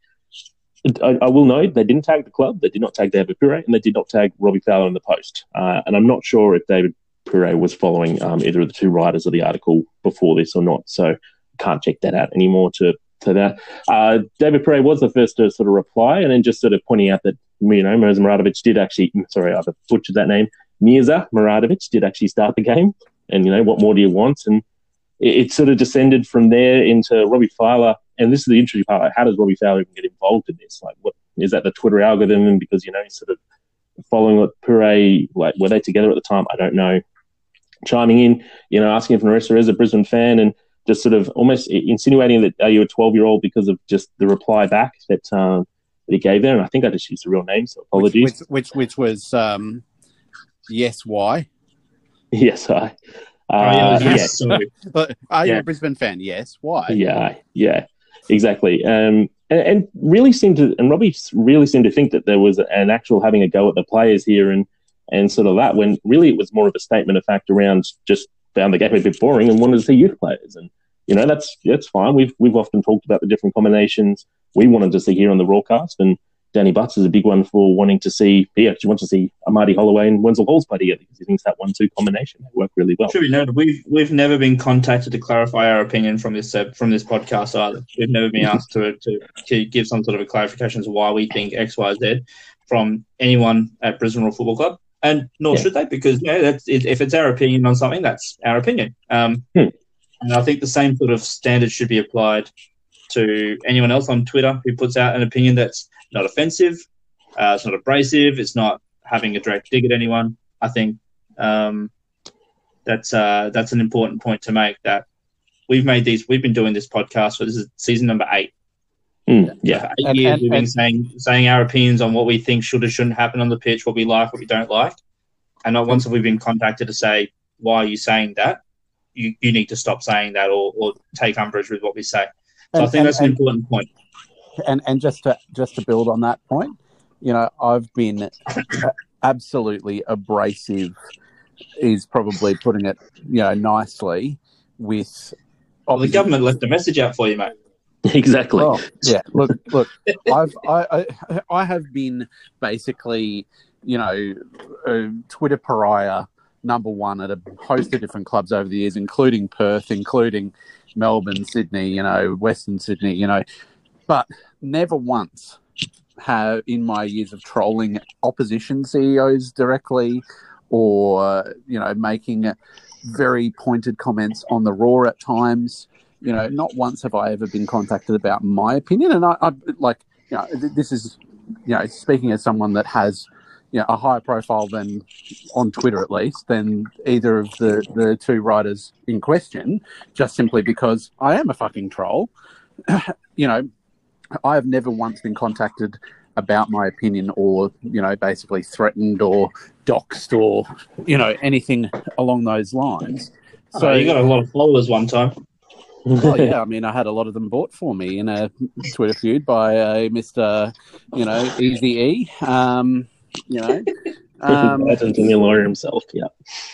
A: I, I will note they didn't tag the club, they did not tag David Pourre, and they did not tag Robbie Fowler in the post. Uh, and I'm not sure if David Pourre was following um, either of the two writers of the article before this or not. So can't check that out anymore to, to that. Uh, David Pourre was the first to sort of reply, and then just sort of pointing out that you know Mirza Muradovic did actually. Sorry, I've butchered that name. Mirza Muradovic did actually start the game, and you know what more do you want? And it, it sort of descended from there into Robbie Fowler, and this is the interesting part. Like, how does Robbie Fowler even get involved in this? Like, what is that the Twitter algorithm? And because you know he's sort of following what Pourre, like were they together at the time? I don't know. Chiming in, you know, asking if Marissa is a Brisbane fan, and just sort of almost insinuating that are you a 12 year old because of just the reply back that, um, that he gave there. And I think I just used the real name, so apologies.
C: Which, which, which, which was um, yes, why?
A: yes, I. Uh,
B: Oh, yeah,
A: yeah,
B: yes, sorry.
C: But Are you
B: Yeah.
C: a Brisbane fan? Yes. Why?
A: yeah, yeah, exactly. Um, and, and really seemed to, and Robbie really seemed to think that there was an actual having a go at the players here and, and sort of that when really it was more of a statement of fact around just found the game a bit boring and wanted to see youth players. And, you know, that's, that's fine. We've, we've often talked about the different combinations we wanted to see here on the broadcast and, Danny Butts is a big one for wanting to see. He actually wants to see Amadi Holloway and Wenzel Halls play together because he thinks that one-two combination they work really well.
B: Should be noted, we've we've never been contacted to clarify our opinion from this uh, from this podcast either. We've never been asked to, to to give some sort of a clarification as to why we think X, Y, Z from anyone at Brisbane Roar Football Club, and nor
A: Yeah.
B: should they, because you know that's if it's our opinion on something, that's our opinion. Um,
A: Hmm.
B: and I think the same sort of standard should be applied to anyone else on Twitter who puts out an opinion that's not offensive, uh, it's not abrasive, it's not having a direct dig at anyone. I think um, that's uh, that's an important point to make. That we've made these, we've been doing this podcast for this is season number eight.
A: Mm, yeah,
B: For eight
C: And-
B: years,
C: and-
B: we've been
C: and-
B: saying saying our opinions on what we think should or shouldn't happen on the pitch, what we like, what we don't like, and not once have we been contacted to say why are you saying that. You, you need to stop saying that or, or take umbrage with what we say. So I think
C: and-
B: that's an
C: and-
B: important point.
C: And and just to just to build on that point, you know, I've been absolutely abrasive. Is probably putting it, you know, nicely. With
B: Well, the government left a message out for you, mate.
A: exactly.
C: Oh, yeah. Look, look. I've I, I I have been basically, you know, a Twitter pariah number one at a host of different clubs over the years, including Perth, including Melbourne, Sydney, you know, Western Sydney, you know, but never once have in my years of trolling opposition CEOs directly or you know making very pointed comments on the Roar at times you know not once have i ever been contacted about my opinion and i, I like you know th- this is you know speaking as someone that has
D: you know, a higher profile than on Twitter at least than either of the, the two writers in question, just simply because I am a fucking troll. you know, I have never once been contacted about my opinion or, you know, basically threatened or doxed or, you know, anything along those lines.
B: So you got a lot of followers one time.
D: well, yeah, I mean, I had a lot of them bought for me in a Twitter feud by a Mr. You know, Easy E. Um, you know, um,
A: Legend and the lawyer himself. Yeah,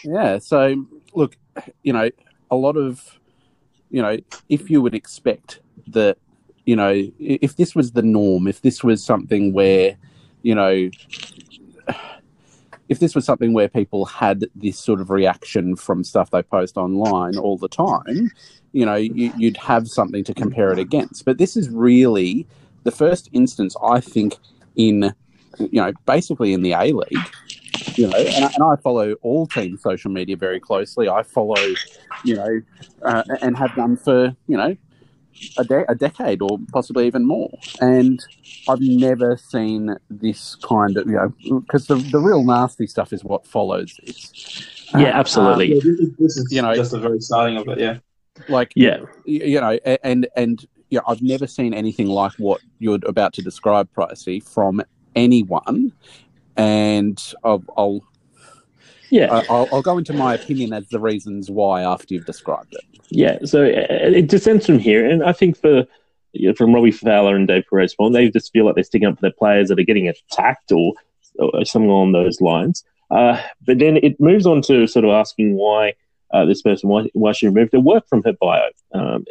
D: yeah. So, look, you know, a lot of, you know, if you would expect that, you know, if this was the norm, if this was something where, you know, if this was something where people had this sort of reaction from stuff they post online all the time, you know, you, would have something to compare it against. But this is really the first instance, I think, in, you know, basically in the A League. You know, and, and I follow all team social media very closely. I follow, you know, uh, and have done for, you know, a, de- a decade or possibly even more. And I've never seen this kind of, you know, because the, the real nasty stuff is what follows this.
A: Yeah, absolutely.
B: Um, yeah, this, is, this is you know, just the very starting of it, yeah.
D: Like,
A: yeah,
D: you know, and, and, yeah, I've never seen anything like what you're about to describe, Pricey, from anyone. And I'll, I'll
A: yeah,
D: I'll, I'll, go into my opinion as the reasons why after you've described it.
A: Yeah, so uh, it descends from here, and I think for you know, from Robbie Fowler and Dave Pourre, well, they just feel like they're sticking up for their players that are getting attacked or, or something along those lines. Uh, but then it moves on to sort of asking why uh, this person why, why she removed her work from her bio. Um,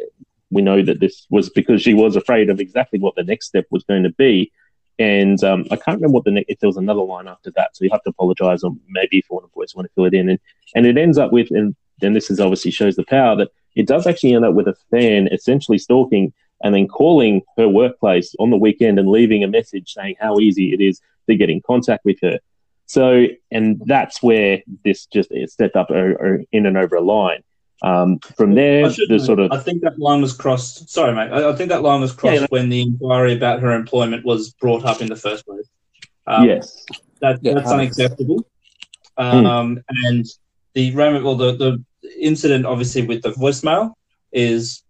A: we know that this was because she was afraid of exactly what the next step was going to be. And um, I can't remember what the ne- if there was another line after that, so you have to apologise, or maybe if you want to voice want to fill it in. And and it ends up with, and then this is obviously shows the power that it does actually end up with a fan essentially stalking and then calling her workplace on the weekend and leaving a message saying how easy it is to get in contact with her. So, and that's where this just stepped up in and over a line. Um, from there, the sort of
B: I think that line was crossed. Sorry, mate. I, I think that line was crossed yeah, when the inquiry about her employment was brought up in the first place.
A: Um, yes,
B: that, yeah, that's unacceptable. Um, mm. And the Roman, well, the, the incident obviously with the voicemail is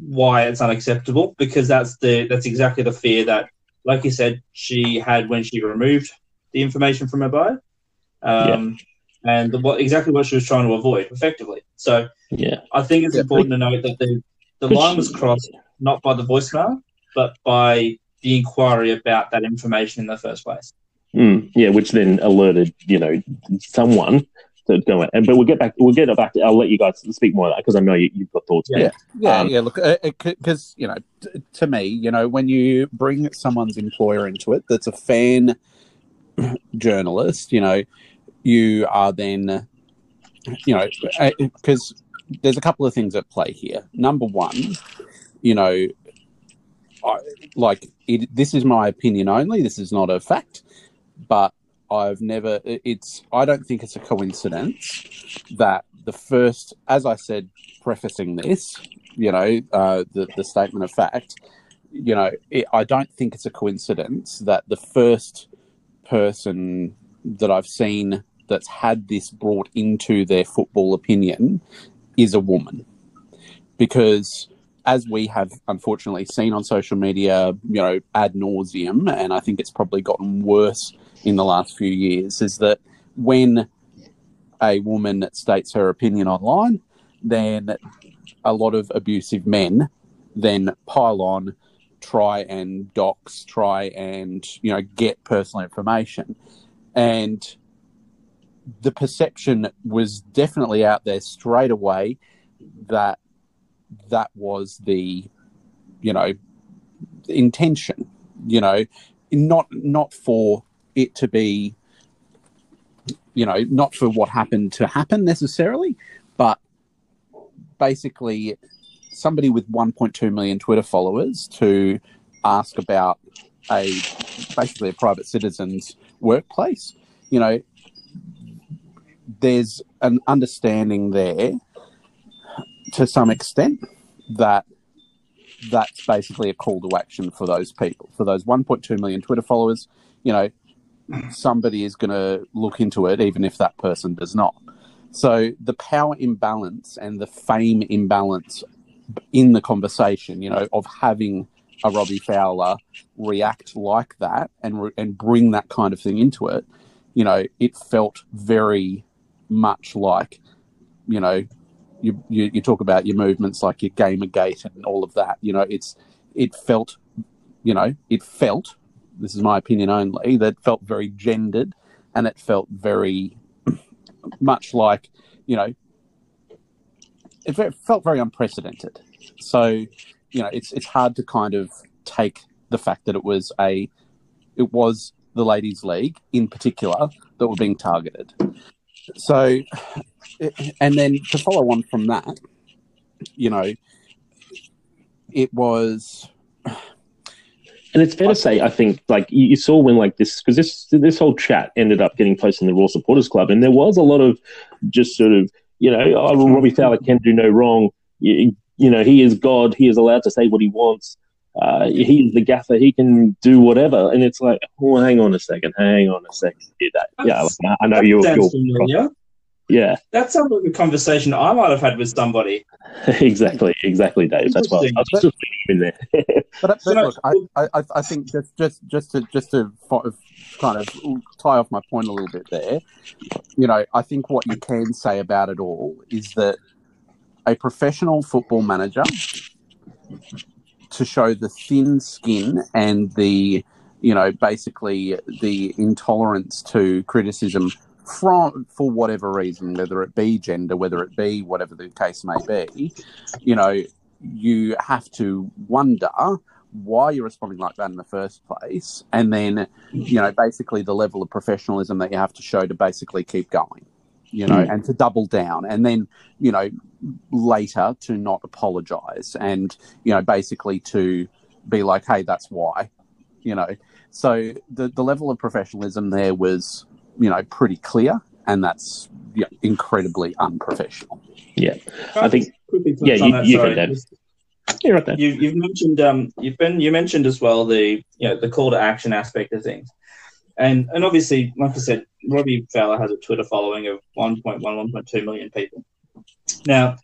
B: why it's unacceptable because that's the that's exactly the fear that, like you said, she had when she removed the information from her bio, um, yeah. And the, what exactly what she was trying to avoid effectively. So
A: yeah,
B: I think it's yeah. important to note that the the line was crossed not by the voicemail but by the inquiry about that information in the first place.
A: Mm, yeah, which then alerted you know someone to go in. And but we'll get back. We'll get back. To, I'll let you guys speak more of that because I know you, have got thoughts.
D: Yeah, yeah, um, yeah. Look, because uh, you know, t- to me, you know, when you bring someone's employer into it, that's a fan journalist. You know, you are then, you know, because uh, there's a couple of things at play here. Number one, you know, I, like it, this is my opinion only. This is not a fact, but I've never. It's. I don't think it's a coincidence that the first, as I said, prefacing this, you know, uh, the the statement of fact, you know, it, I don't think it's a coincidence that the first person that I've seen that's had this brought into their football opinion is a woman, because as we have unfortunately seen on social media, you know, ad nauseum, and I think it's probably gotten worse in the last few years is that when a woman states her opinion online, then a lot of abusive men then pile on, try and dox, try and you know get personal information, and the perception was definitely out there straight away that that was the you know intention you know not not for it to be, you know, not for what happened to happen necessarily, but basically somebody with 1.2 million Twitter followers to ask about a basically a private citizen's workplace. You know, there's an understanding there to some extent that that's basically a call to action for those people, for those 1.2 million Twitter followers. You know, somebody is going to look into it, even if that person does not. So the power imbalance and the fame imbalance in the conversation, you know, of having a Robbie Fowler react like that and re- and bring that kind of thing into it, you know, it felt very much like, you know, you, you, you talk about your movements like your Gamergate and all of that. You know, it's it felt, you know, it felt. This is my opinion only. That felt very gendered, and it felt very much like, you know, it felt very unprecedented. So, you know, it's it's hard to kind of take the fact that it was a, it was the ladies' league in particular that were being targeted. So, and then to follow on from that, you know, it was.
A: And it's fair to say, I think, like you saw when like this, because this this whole chat ended up getting posted in the Roar Supporters Club, and there was a lot of just sort of, you know, oh, Robbie Fowler can do no wrong. You, you know, he is God. He is allowed to say what he wants. Uh, he's the gaffer. He can do whatever. And it's like, oh, hang on a second. Hang on a second. Yeah, yeah I know you're. you're yeah.
B: That sounds like a conversation I might have had with somebody.
A: exactly, exactly, Dave. That's why I was just in there.
D: but, but look, I, I, I think just, just, just to, just to kind of tie off my point a little bit there, you know, I think what you can say about it all is that a professional football manager to show the thin skin and the, you know, basically the intolerance to criticism from for whatever reason, whether it be gender, whether it be whatever the case may be, you know, you have to wonder why you're responding like that in the first place, and then you know basically the level of professionalism that you have to show to basically keep going, you know, mm. and to double down, and then you know later to not apologize, and you know basically to be like, hey, that's why, you know. So the the level of professionalism there was you know, pretty clear, and that's yeah, incredibly unprofessional.
A: Yeah, I think. Yeah, you, that, you sorry, can.
B: You're right there. You, you've mentioned um, you've been you mentioned as well the you know the call to action aspect of things, and and obviously, like I said, Robbie Fowler has a Twitter following of 1.1, 1.2 million people. Now,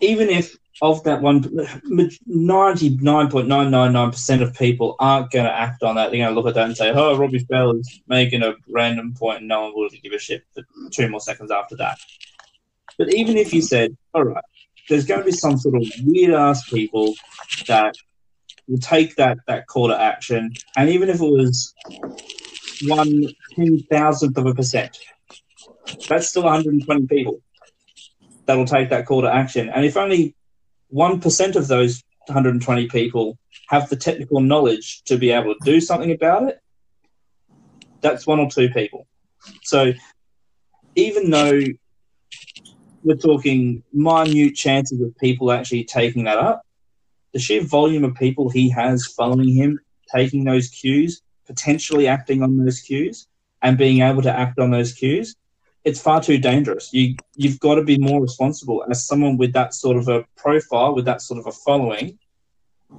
B: even if of that one, 99.999% of people aren't going to act on that. They're going to look at that and say, oh, Robbie Fowler is making a random point and no one will give a shit for two more seconds after that. But even if you said, all right, there's going to be some sort of weird ass people that will take that, that call to action. And even if it was one ten thousandth of a percent, that's still 120 people that'll take that call to action. And if only 1% of those 120 people have the technical knowledge to be able to do something about it, that's one or two people. So even though we're talking minute chances of people actually taking that up, the sheer volume of people he has following him, taking those cues, potentially acting on those cues, and being able to act on those cues it's far too dangerous. You you've got to be more responsible as someone with that sort of a profile, with that sort of a following,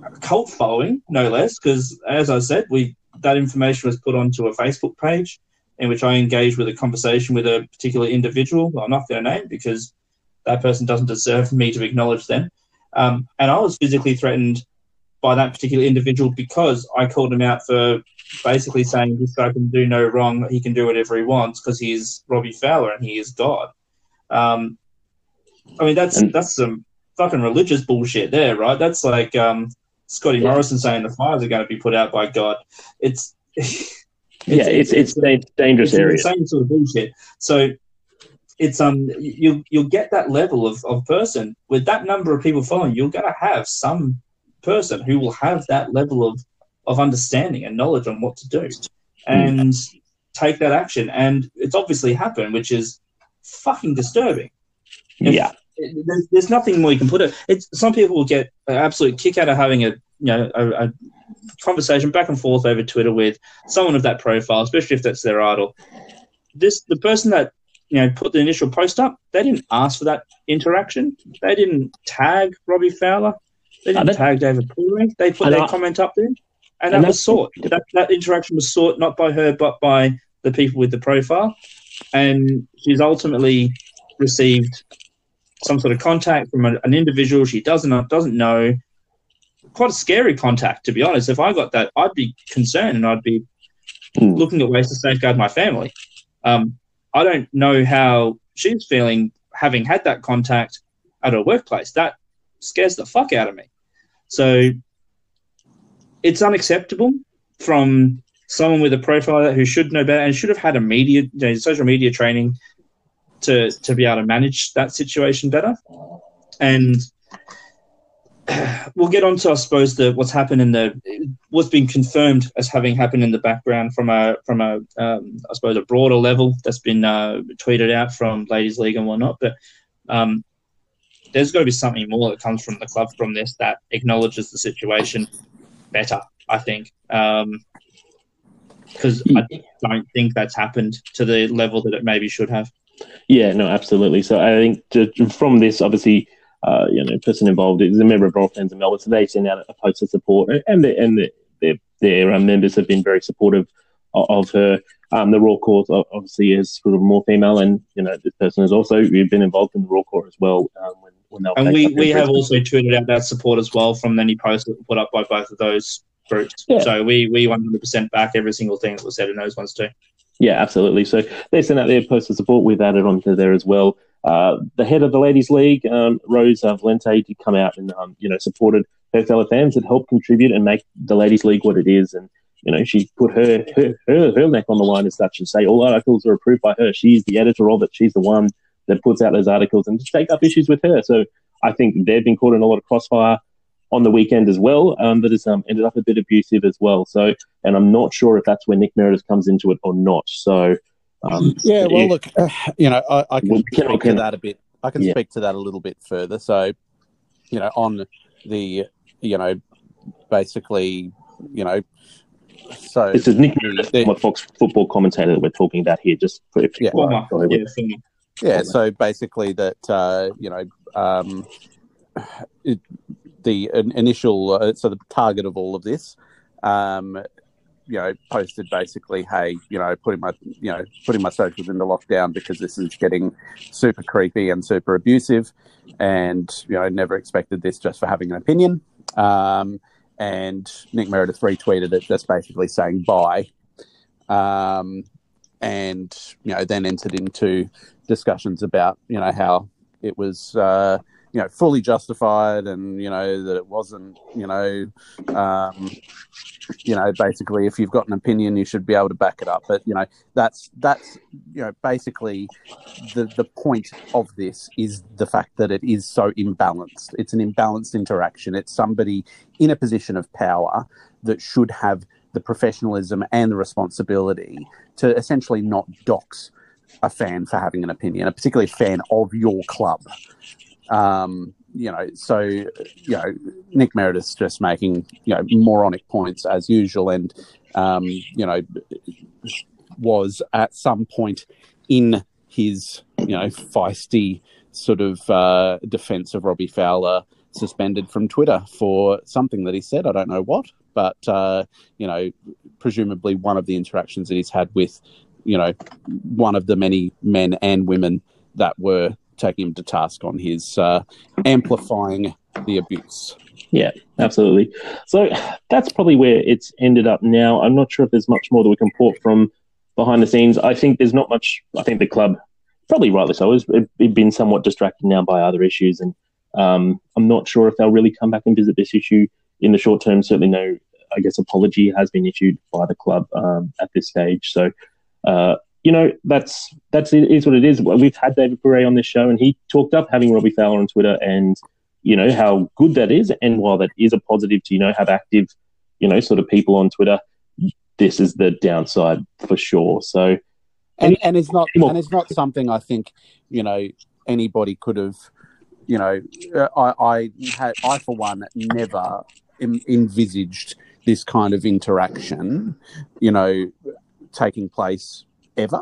B: a cult following, no less. Because as I said, we that information was put onto a Facebook page in which I engaged with a conversation with a particular individual. Well, not to name because that person doesn't deserve me to acknowledge them. Um, and I was physically threatened by that particular individual because I called him out for basically saying this guy can do no wrong, he can do whatever he wants because he's Robbie Fowler and he is God. Um, I mean, that's that's some fucking religious bullshit there, right? That's like um, Scotty yeah. Morrison saying the fires are going to be put out by God. It's,
A: it's yeah, it's it's, it's dangerous
B: it's
A: area.
B: Same sort of bullshit. So it's um you you'll get that level of, of person with that number of people following. You're going to have some person who will have that level of, of understanding and knowledge on what to do and take that action. And it's obviously happened, which is fucking disturbing.
A: If, yeah.
B: There's, there's, nothing more you can put it. It's some people will get an absolute kick out of having a you know a, a conversation back and forth over Twitter with someone of that profile, especially if that's their idol. This the person that you know put the initial post up. They didn't ask for that interaction. They didn't tag Robbie Fowler. They didn't tag David Pooley. They put their I, comment up there. and,
A: And
B: that was
A: that's-
B: sought. That, that interaction was sought not by her, but by the people with the profile. And she's ultimately received some sort of contact from a, an individual she doesn't doesn't know. Quite a scary contact, to be honest. If I got that, I'd be concerned and I'd be
A: Hmm.
B: looking at ways to safeguard my family. Um, I don't know how she's feeling having had that contact at her workplace. That scares the fuck out of me. So it's unacceptable from someone with a profile who should know better and should have had a media, you know, social media training to to be able to manage that situation better. And we'll get on to, I suppose, the what's happened in the what's been confirmed as having happened in the background from a from a um, I suppose a broader level that's been uh, tweeted out from Ladies League and whatnot. But um, there's got to be something more that comes from the club from this that acknowledges the situation better. I think because I don't think that's happened to the level that it maybe should have.
A: Yeah, no, absolutely. So I think to, from this, obviously, uh, you know, person involved is a member of Royal Fans of Melbourne, so they send out a post of support, and the, and the, their their um, members have been very supportive of, of her. Um, the Raw Court obviously is sort of more female, and you know, this person has also been involved in the Raw Court as well. Um, when, when
B: And we, we have also tweeted out that support as well from any posts that were put up by both of those groups.
A: Yeah.
B: So we, we 100% back every single thing that was said in those ones too.
A: Yeah, absolutely. So they sent out their post of support. We've added onto there as well. Uh, the head of the Ladies League, um, Rose uh, Valente, did come out and um, you know supported her fellow fans and helped contribute and make the Ladies League what it is. And you know she put her her, her, her neck on the line as such and say all articles are approved by her. She's the editor of it. She's the one that puts out those articles and to take up issues with her. So I think they've been caught in a lot of crossfire on the weekend as well. Um, that has um, ended up a bit abusive as well. So and I'm not sure if that's where Nick Meredith comes into it or not. So. Um,
D: Yeah, well,
A: if-
D: look, uh, you know, I, I can
A: Well, we can-
D: speak
A: can-
D: to that a bit. I can
A: Yeah.
D: speak to that a little bit further. So, you know, on the, you know, basically, you know, so
A: This is Nick Meredith,
D: the-
A: former Fox football commentator that we're talking about here. Just for if
D: Yeah.
B: Former,
A: Go ahead.
B: yeah,
D: yeah, so basically that uh, you know, um, it, the in- initial, uh, so the target of all of this, um, you know, posted basically, hey, you know, putting my, you know, putting my socials into lockdown because this is getting super creepy and super abusive, and you know, I never expected this just for having an opinion. Um, and Nick Meredith retweeted it, just basically saying bye, um, and you know, then entered into discussions about you know how it was uh, you know fully justified and you know that it wasn't you know um, you know basically if you've got an opinion you should be able to back it up. But you know that's that's you know basically the the point of this is the fact that it is so imbalanced. It's an imbalanced interaction. It's somebody in a position of power that should have the professionalism and the responsibility to essentially not dox a fan for having an opinion, a particularly fan of your club. Um, you know, so you know, Nick Meredith's just making you know moronic points as usual, and um, you know, was at some point in his you know feisty sort of uh, defense of Robbie Fowler suspended from Twitter for something that he said. I don't know what, but uh, you know, presumably one of the interactions that he's had with you know one of the many men and women that were taking him to task on his uh, amplifying the abuse.
A: Yeah, absolutely. So that's probably where it's ended up now. I'm not sure if there's much more that we can port from behind the scenes. I think there's not much. I think the club, probably rightly so, has been somewhat distracted now by other issues, and um, I'm not sure if they'll really come back and visit this issue in the short term. Certainly, no. I guess apology has been issued by the club um, at this stage. So, uh, you know, that's that's it is what it is. We've had David Pourre on this show, and he talked up having Robbie Fowler on Twitter, and you know how good that is. And while that is a positive to you know have active, you know, sort of people on Twitter, this is the downside for sure. So,
D: and and it's not and it's not something I think you know anybody could have you know uh, I I had I for one never Im- envisaged this kind of interaction you know taking place ever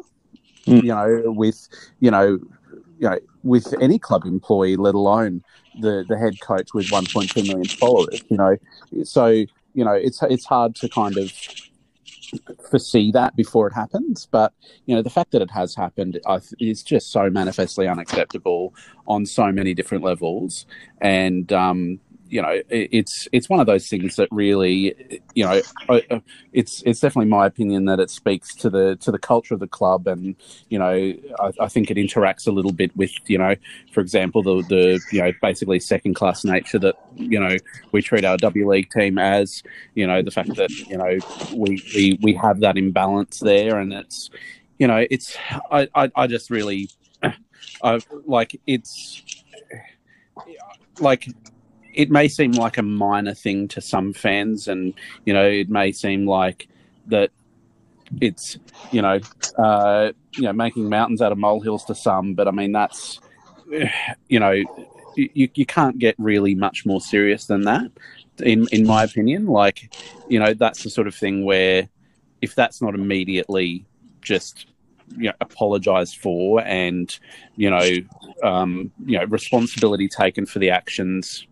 A: Mm.
D: you know with you know you know with any club employee let alone the the head coach with 1.2 million followers you know so you know, it's it's hard to kind of foresee that before it happens. But you know, the fact that it has happened is just so manifestly unacceptable on so many different levels, and um, you know, it's it's one of those things that really, you know, it's it's definitely my opinion that it speaks to the to the culture of the club, and you know, I, I think it interacts a little bit with, you know, for example, the the you know basically second class nature that you know we treat our W League team as, you know, the fact that you know we we we have that imbalance there, and it's, you know, it's I I, I just really, I like it's like it may seem like a minor thing to some fans, and you know, it may seem like that it's you know, uh, you know, making mountains out of molehills to some. But I mean, that's you know, you you can't get really much more serious than that, in in my opinion. Like, you know, that's the sort of thing where if that's not immediately just you know apologized for and you know um, you know responsibility taken for the actions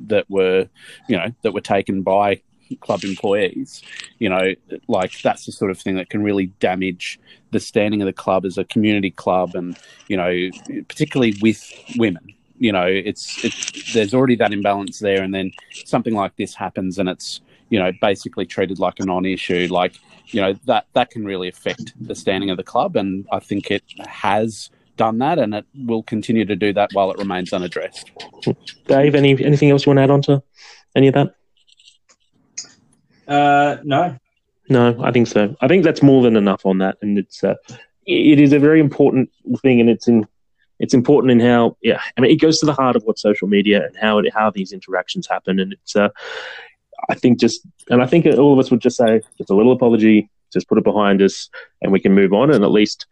D: that were, you know, that were taken by club employees. You know, like that's the sort of thing that can really damage the standing of the club as a community club, and you know, particularly with women. You know, it's it's there's already that imbalance there, and then something like this happens, and it's you know basically treated like a non-issue. Like you know that that can really affect the standing of the club, and I think it has done that, and it will continue to do that while it remains unaddressed.
A: Dave, any anything else you want to add on to any of that?
B: Uh, no,
A: no, I think so. I think that's more than enough on that, and it's uh, it is a very important thing, and it's in it's important in how yeah, I mean, it goes to the heart of what social media and how it, how these interactions happen, and it's uh, I think just and I think all of us would just say just a little apology, just put it behind us, and we can move on, and at least,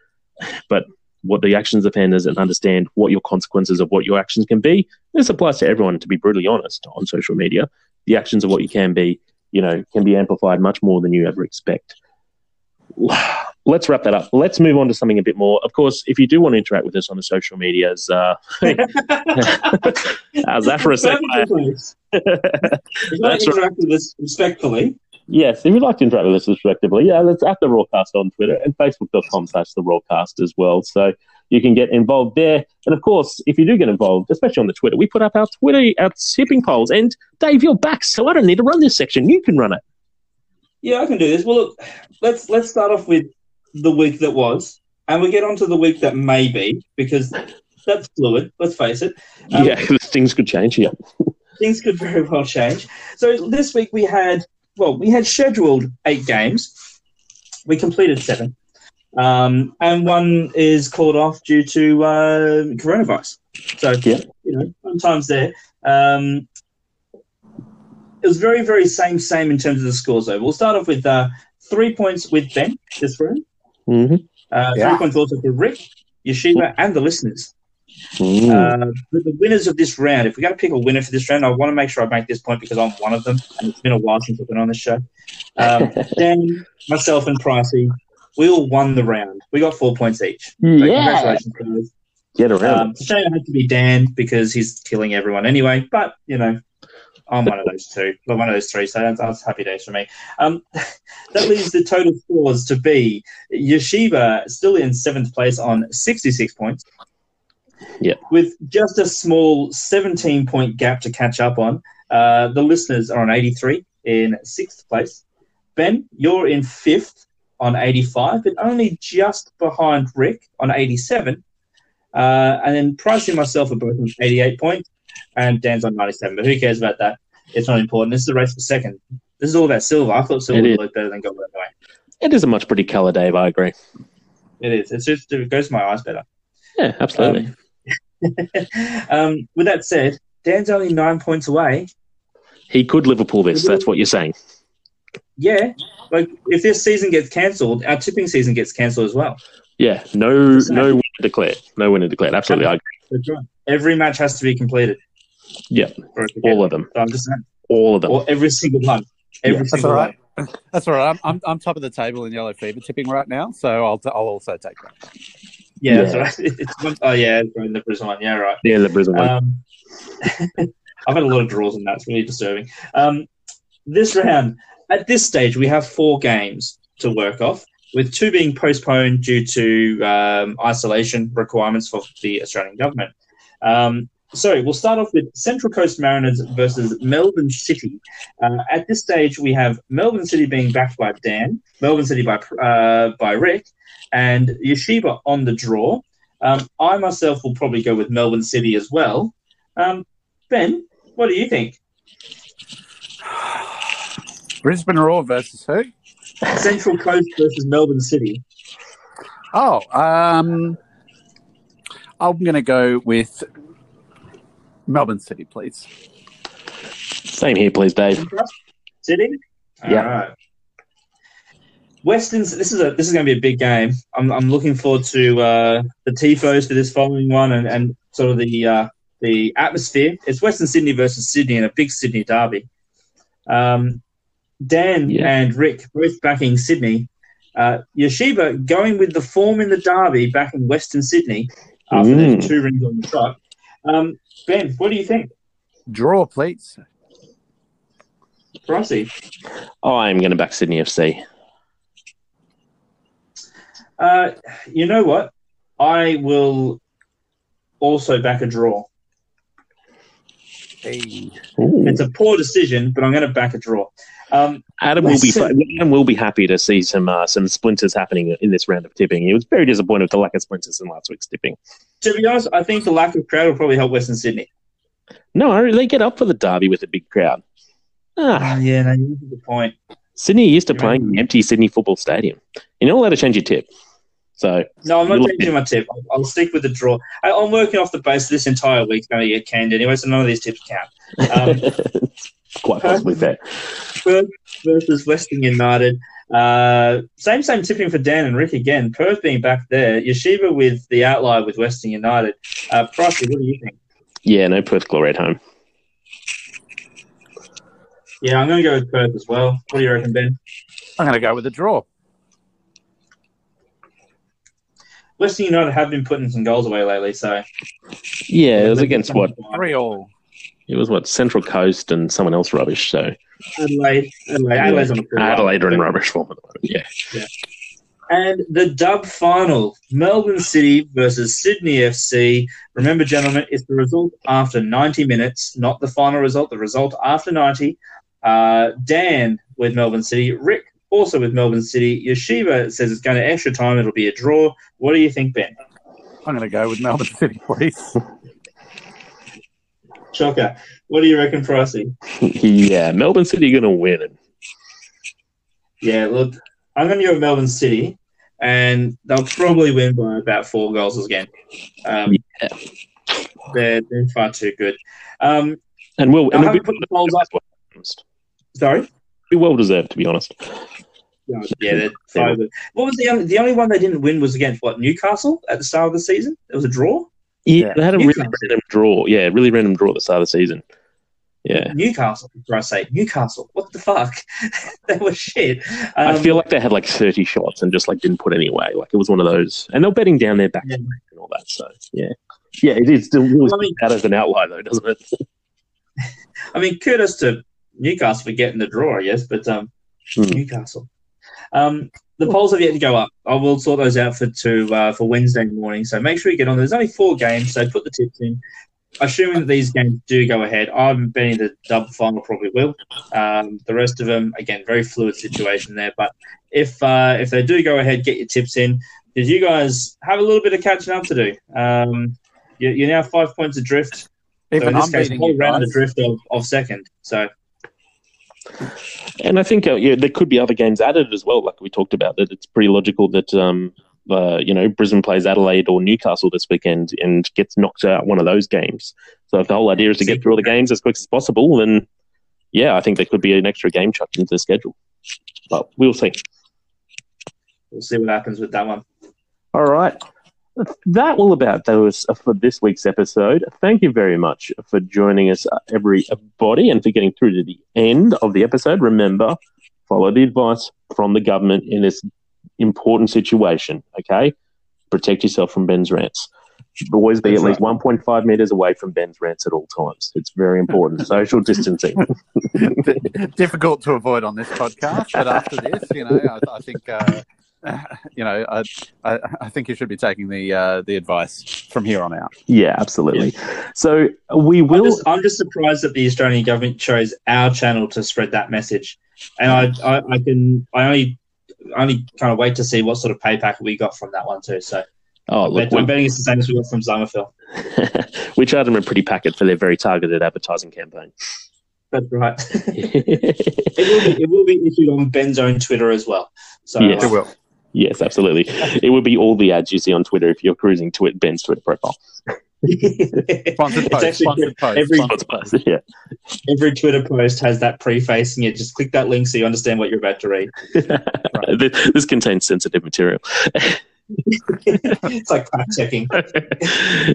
A: but what the actions of offenders and understand what your consequences of what your actions can be. This applies to everyone, to be brutally honest, on social media. The actions of what you can be, you know, can be amplified much more than you ever expect. Let's wrap that up. Let's move on to something a bit more. Of course, if you do want to interact with us on the social medias, uh, how's that for a second?
B: That's interact with us respectfully.
A: Yes, if you'd like to interact with us respectively, yeah, that's at the Roarcast on Twitter and facebook.com slash the Roarcast as well. So you can get involved there. And of course, if you do get involved, especially on the Twitter, we put up our Twitter, our tipping polls. And Dave, you're back, so I don't need to run this section. You can run it.
B: Yeah, I can do this. Well, look, let's let's start off with the week that was, and we get on to the week that may be because that's fluid. Let's face it.
A: Um, yeah, things could change. Yeah,
B: things could very well change. So this week we had well, we had scheduled eight games. We completed seven. Um, and one is called off due to uh, coronavirus. So, yeah. you know, sometimes there. Um, it was very, very same, same in terms of the scores, though. We'll start off with uh, three points with Ben this round.
A: Mm-hmm.
B: Uh, yeah. Three points also for Rick, Yeshiva, and the listeners. Uh, the winners of this round, if we're going to pick a winner for this round, I want to make sure I make this point because I'm one of them, and it's been a while since I've been on the show. Um, Dan, myself, and Pricey, we all won the round. We got four points each.
A: So yeah. Congratulations, Get around. Um,
B: shame it had to be Dan because he's killing everyone anyway, but, you know, I'm one of those two, well, one of those three, so that's, that's happy days for me. Um, that leaves the total scores to be Yeshiva still in seventh place on 66 points.
A: Yeah.
B: With just a small 17 point gap to catch up on, uh, the listeners are on 83 in sixth place. Ben, you're in fifth on 85, but only just behind Rick on 87. Uh, and then Price and myself are both on 88 points, and Dan's on 97. But who cares about that? It's not important. This is the race for second. This is all about silver. I thought silver looked better than gold anyway.
A: It is a much pretty colour, Dave. I agree.
B: It is. It's just, it goes to my eyes better.
A: Yeah, absolutely. Um,
B: um, with that said, Dan's only nine points away.
A: He could Liverpool this. That's what you're saying.
B: Yeah, like if this season gets cancelled, our tipping season gets cancelled as well.
A: Yeah, no, no winner declared. No winner declared. Absolutely, I
B: agree. Every match has to be completed.
A: Yeah, all of them.
B: So I'm just saying,
A: all of them.
B: Or every single one. Every yeah, single
D: that's all right. One. That's all right. I'm, I'm, I'm top of the table in yellow fever tipping right now, so I'll t- I'll also take that.
B: Yeah, yeah. Right. It's, oh yeah, in the Brisbane one. Yeah, right.
A: Yeah, the Brisbane one. Um,
B: I've had a lot of draws in that. It's really disturbing. Um, this round, at this stage, we have four games to work off, with two being postponed due to um, isolation requirements for the Australian government. Um, so we'll start off with Central Coast Mariners versus Melbourne City. Uh, at this stage, we have Melbourne City being backed by Dan, Melbourne City by uh, by Rick, and Yeshiva on the draw. Um, I myself will probably go with Melbourne City as well. Um, ben, what do you think?
D: Brisbane Roar versus who?
B: Central Coast versus Melbourne City.
D: Oh, um, I'm going to go with Melbourne City, please.
A: Same here, please, Dave.
B: City.
A: Yeah.
B: All right. Western's. This is a this is going to be a big game. I'm I'm looking forward to uh, the tifos for this following one and, and sort of the uh, the atmosphere. It's Western Sydney versus Sydney in a big Sydney derby. Um, Dan
A: Yeah.
B: and Rick both backing Sydney. Uh, Yeshiva going with the form in the derby back in Western Sydney after their
A: Mm.
B: two rings on the trot. Um, ben, what do you think?
D: Draw, please.
B: Rossi?
A: Oh I'm going to back Sydney FC.
B: Uh, you know what? I will also back a draw.
D: Hey.
B: It's a poor decision, but I'm going to back a draw. Um,
A: Adam will be
B: Listen.
A: Adam will be happy to see some uh, some splinters happening in this round of tipping. He was very disappointed with the lack of splinters in last week's tipping.
B: to be honest, I think the lack of crowd will probably help Western Sydney.
A: No, they get up for the derby with a big crowd. Ah,
B: yeah, no, you make a good point.
A: Sydney used to
B: You're
A: playing in the empty Sydney Football Stadium. You're not allowed to change your tip. So
B: No, I'm not
A: You're
B: changing my tip. I'll, I'll stick with the draw. I, I'm working off the base this entire week's going to get canned anyway, so none of these tips count. Um,
A: it's quite possibly fair.
B: Perth versus Western United. Uh, same, same tipping for Dan and Rick again. Perth being back there. Yeshiva with the outlier with Western United. Uh, Pricey, what do you think?
A: Yeah, no Perth glory at home.
B: Yeah, I'm going to go with Perth as well. What do you reckon, Ben?
D: I'm going to go with a draw.
B: Western United have been putting some goals away lately, so
A: Yeah, it was against what?
D: Three all.
A: It was what Central Coast and someone else rubbish. So
B: Adelaide, Adelaide, Adelaide's on
A: Adelaide are in rubbish form at the moment. Yeah,
B: And the dub final, Melbourne City versus Sydney FC. Remember, gentlemen, it's the result after 90 minutes, not the final result, the result after 90. Uh, Dan with Melbourne City, Rick also with Melbourne City. Yeshiva says it's going to extra time, it'll be a draw. What do you think, Ben?
D: I'm going to go with Melbourne City, please.
B: Shocker. What do you reckon, Pricey?
A: yeah. Melbourne City are going to win it.
B: Yeah, look, I'm going to go with Melbourne City, and they'll probably win by about four goals again. Um,
A: Yeah.
B: they're, they're far too good. Um,
A: And will and it'll be,
B: put the polls up. Sorry?
A: Be well deserved, to be honest.
B: Yeah, they're five. What was the only, the only one they didn't win was against what Newcastle at the start of the season? It was a draw.
A: Yeah,
D: Yeah.
A: they had a really random draw. Yeah, really random draw at the start of the season. Yeah.
B: Newcastle, for I say Newcastle. What the fuck? they were shit. Um,
A: I feel like they had like 30 shots and just like didn't put any away. Like it was one of those, and they're betting down their back
B: Yeah.
A: and all that. So yeah, yeah, it is still really
B: Well, I mean-
A: out as an outlier though, doesn't it?
B: I mean, kudos to Newcastle for getting the draw, I guess, but um,
A: Hmm.
B: Newcastle. Um, the polls have yet to go up. I will sort those out for to uh, for Wednesday morning. So make sure you get on. There's only four games, so put the tips in. Assuming that these games do go ahead, I'm betting the dub final probably will. Um, the rest of them, again, very fluid situation there. But if uh, if they do go ahead, get your tips in because you guys have a little bit of catching up to do. Um, you- you're now five points adrift. So
D: Even
B: in this
D: I'm
B: case,
D: beating you
B: round
D: guys.
B: adrift of, of second. So
A: And I think uh, yeah, there could be other games added as well. Like we talked about, that it's pretty logical that um, uh, you know Brisbane plays Adelaide or Newcastle this weekend and gets knocked out one of those games. So if the whole idea is to get through all the games as quick as possible, then yeah, I think there could be an extra game chucked into the schedule. But we'll see.
B: we'll see what happens with that one.
A: All right. That will about do us for this week's episode. Thank you very much for joining us, uh, everybody, and for getting through to the end of the episode. Remember, follow the advice from the government in this important situation, okay? Protect yourself from Ben's rants. always be
B: That's
A: at least
B: right.
A: 1.5 meters away from Ben's rants at all times. It's very important. Social distancing.
D: difficult to avoid on this podcast, but after this, you know, I, I think, uh, you know, I, I, I think you should be taking the uh, the advice from here on out.
A: Yeah, absolutely. So we
B: I'm
A: will.
B: just, I'm just surprised that the Australian government chose our channel to spread that message, and I, I, I can, I only, only kind of wait to see what sort of pay packet we got from that one too. So
A: Oh,
B: I'm,
A: look,
B: I'm betting it's the same as we got from Zummerfeld.
A: we, we charge them a pretty packet for their very targeted advertising campaign.
B: That's right. it will be, it will be issued on Ben's own Twitter as well. So
A: Yes.
B: uh,
D: It will.
A: Yes, absolutely. It would be all the ads you see on Twitter if you're cruising to Ben's Twitter profile.
D: Sponsored post. Sponsored post.
B: every-
D: sponsored post.
A: yeah.
B: every Twitter post has that preface, and you just click that link so you understand what you're about to read.
A: this, this contains sensitive material.
B: it's like fact checking.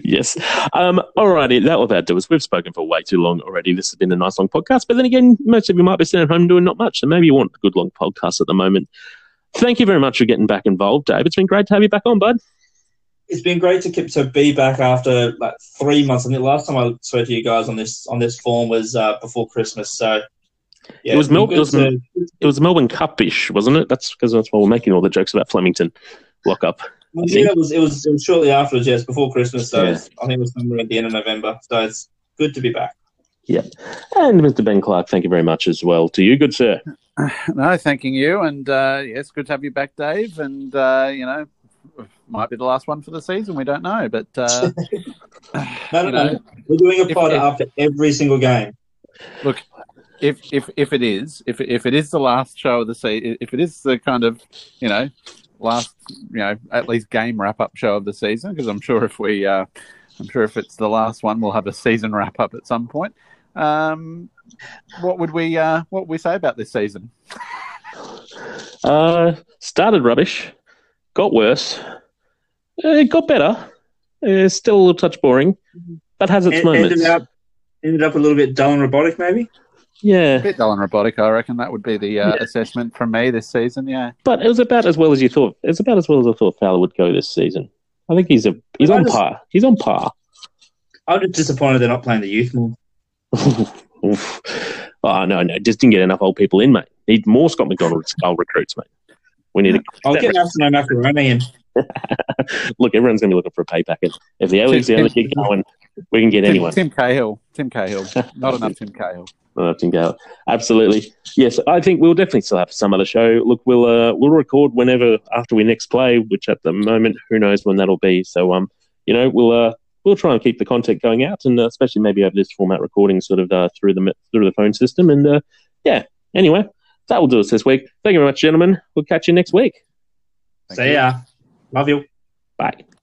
A: yes. Um, alrighty, that will about do us. We've spoken for way too long already. This has been a nice long podcast, but then again, most of you might be sitting at home doing not much, so maybe you want a good long podcast at the moment. Thank you very much for getting back involved, Dave. It's been great to have you back on, bud.
B: It's been great to keep to be back after like three months. I think the last time I spoke to you guys on this on this form was uh, before Christmas. So yeah,
A: It was
B: it's
A: Mel- it was
B: to-
A: It was Melbourne Cup-ish, wasn't it? That's because that's why we're making all the jokes about Flemington lock up.
B: Well, yeah, it was, it was it was shortly afterwards. Yes, before Christmas. So
A: Yeah.
B: I think it was somewhere at the end of November. So it's good to be back.
A: And Mr. Ben Clark, thank you very much as well to you, good sir.
D: No, thanking you, and uh, yes, good to have you back, Dave. And uh, you know, might be the last one for the season. We don't know, but uh,
B: No, no,
D: you know,
B: no. We're doing a pod
D: if-
B: after every single game.
D: Look, if if if it is, if if it is the last show of the season, if it is the kind of you know last you know at least game wrap up show of the season, because I'm sure if we, uh, I'm sure if it's the last one, we'll have a season wrap up at some point. Um, what would we uh, what would we say about this season?
A: Uh, started rubbish, got worse, uh, it got better. Uh, still a little touch boring, but has its
B: En-
A: moments.
B: ended up ended up a little bit dull and robotic, maybe.
A: Yeah,
D: A bit dull and robotic, I reckon that would be the uh,
A: Yeah.
D: assessment from me this season. Yeah,
A: but it was about as well as you thought. It's about as well as I thought Fowler would go this season. I think he's a he's
B: I
A: on
B: just-
A: par. He's on par.
B: I'm just disappointed they're not playing the youth more.
A: Oof. Oh no, no, just didn't get enough old people in, mate. Need more Scott McDonald style recruits, mate. We need to
B: I'll get Arsenal Macaroni in.
A: look. Everyone's going to be looking for a pay packet. If the A League's the only keep going, we can get
D: Tim,
A: anyone.
D: Tim Cahill, Tim Cahill, not enough Tim Cahill.
A: Uh, Tim Gale. Absolutely. Yes, I think we'll definitely still have some other show. Look, we'll uh, we'll record whenever after we next play, which at the moment who knows when that'll be. So um, you know, we'll uh we'll try and keep the content going out, and uh, especially maybe have this format recording sort of uh, through the through the phone system. And uh, yeah, anyway, that will do us this week. Thank you very much, gentlemen. We'll catch you next week.
D: Thank
B: See
D: you.
B: ya. Love you.
A: Bye.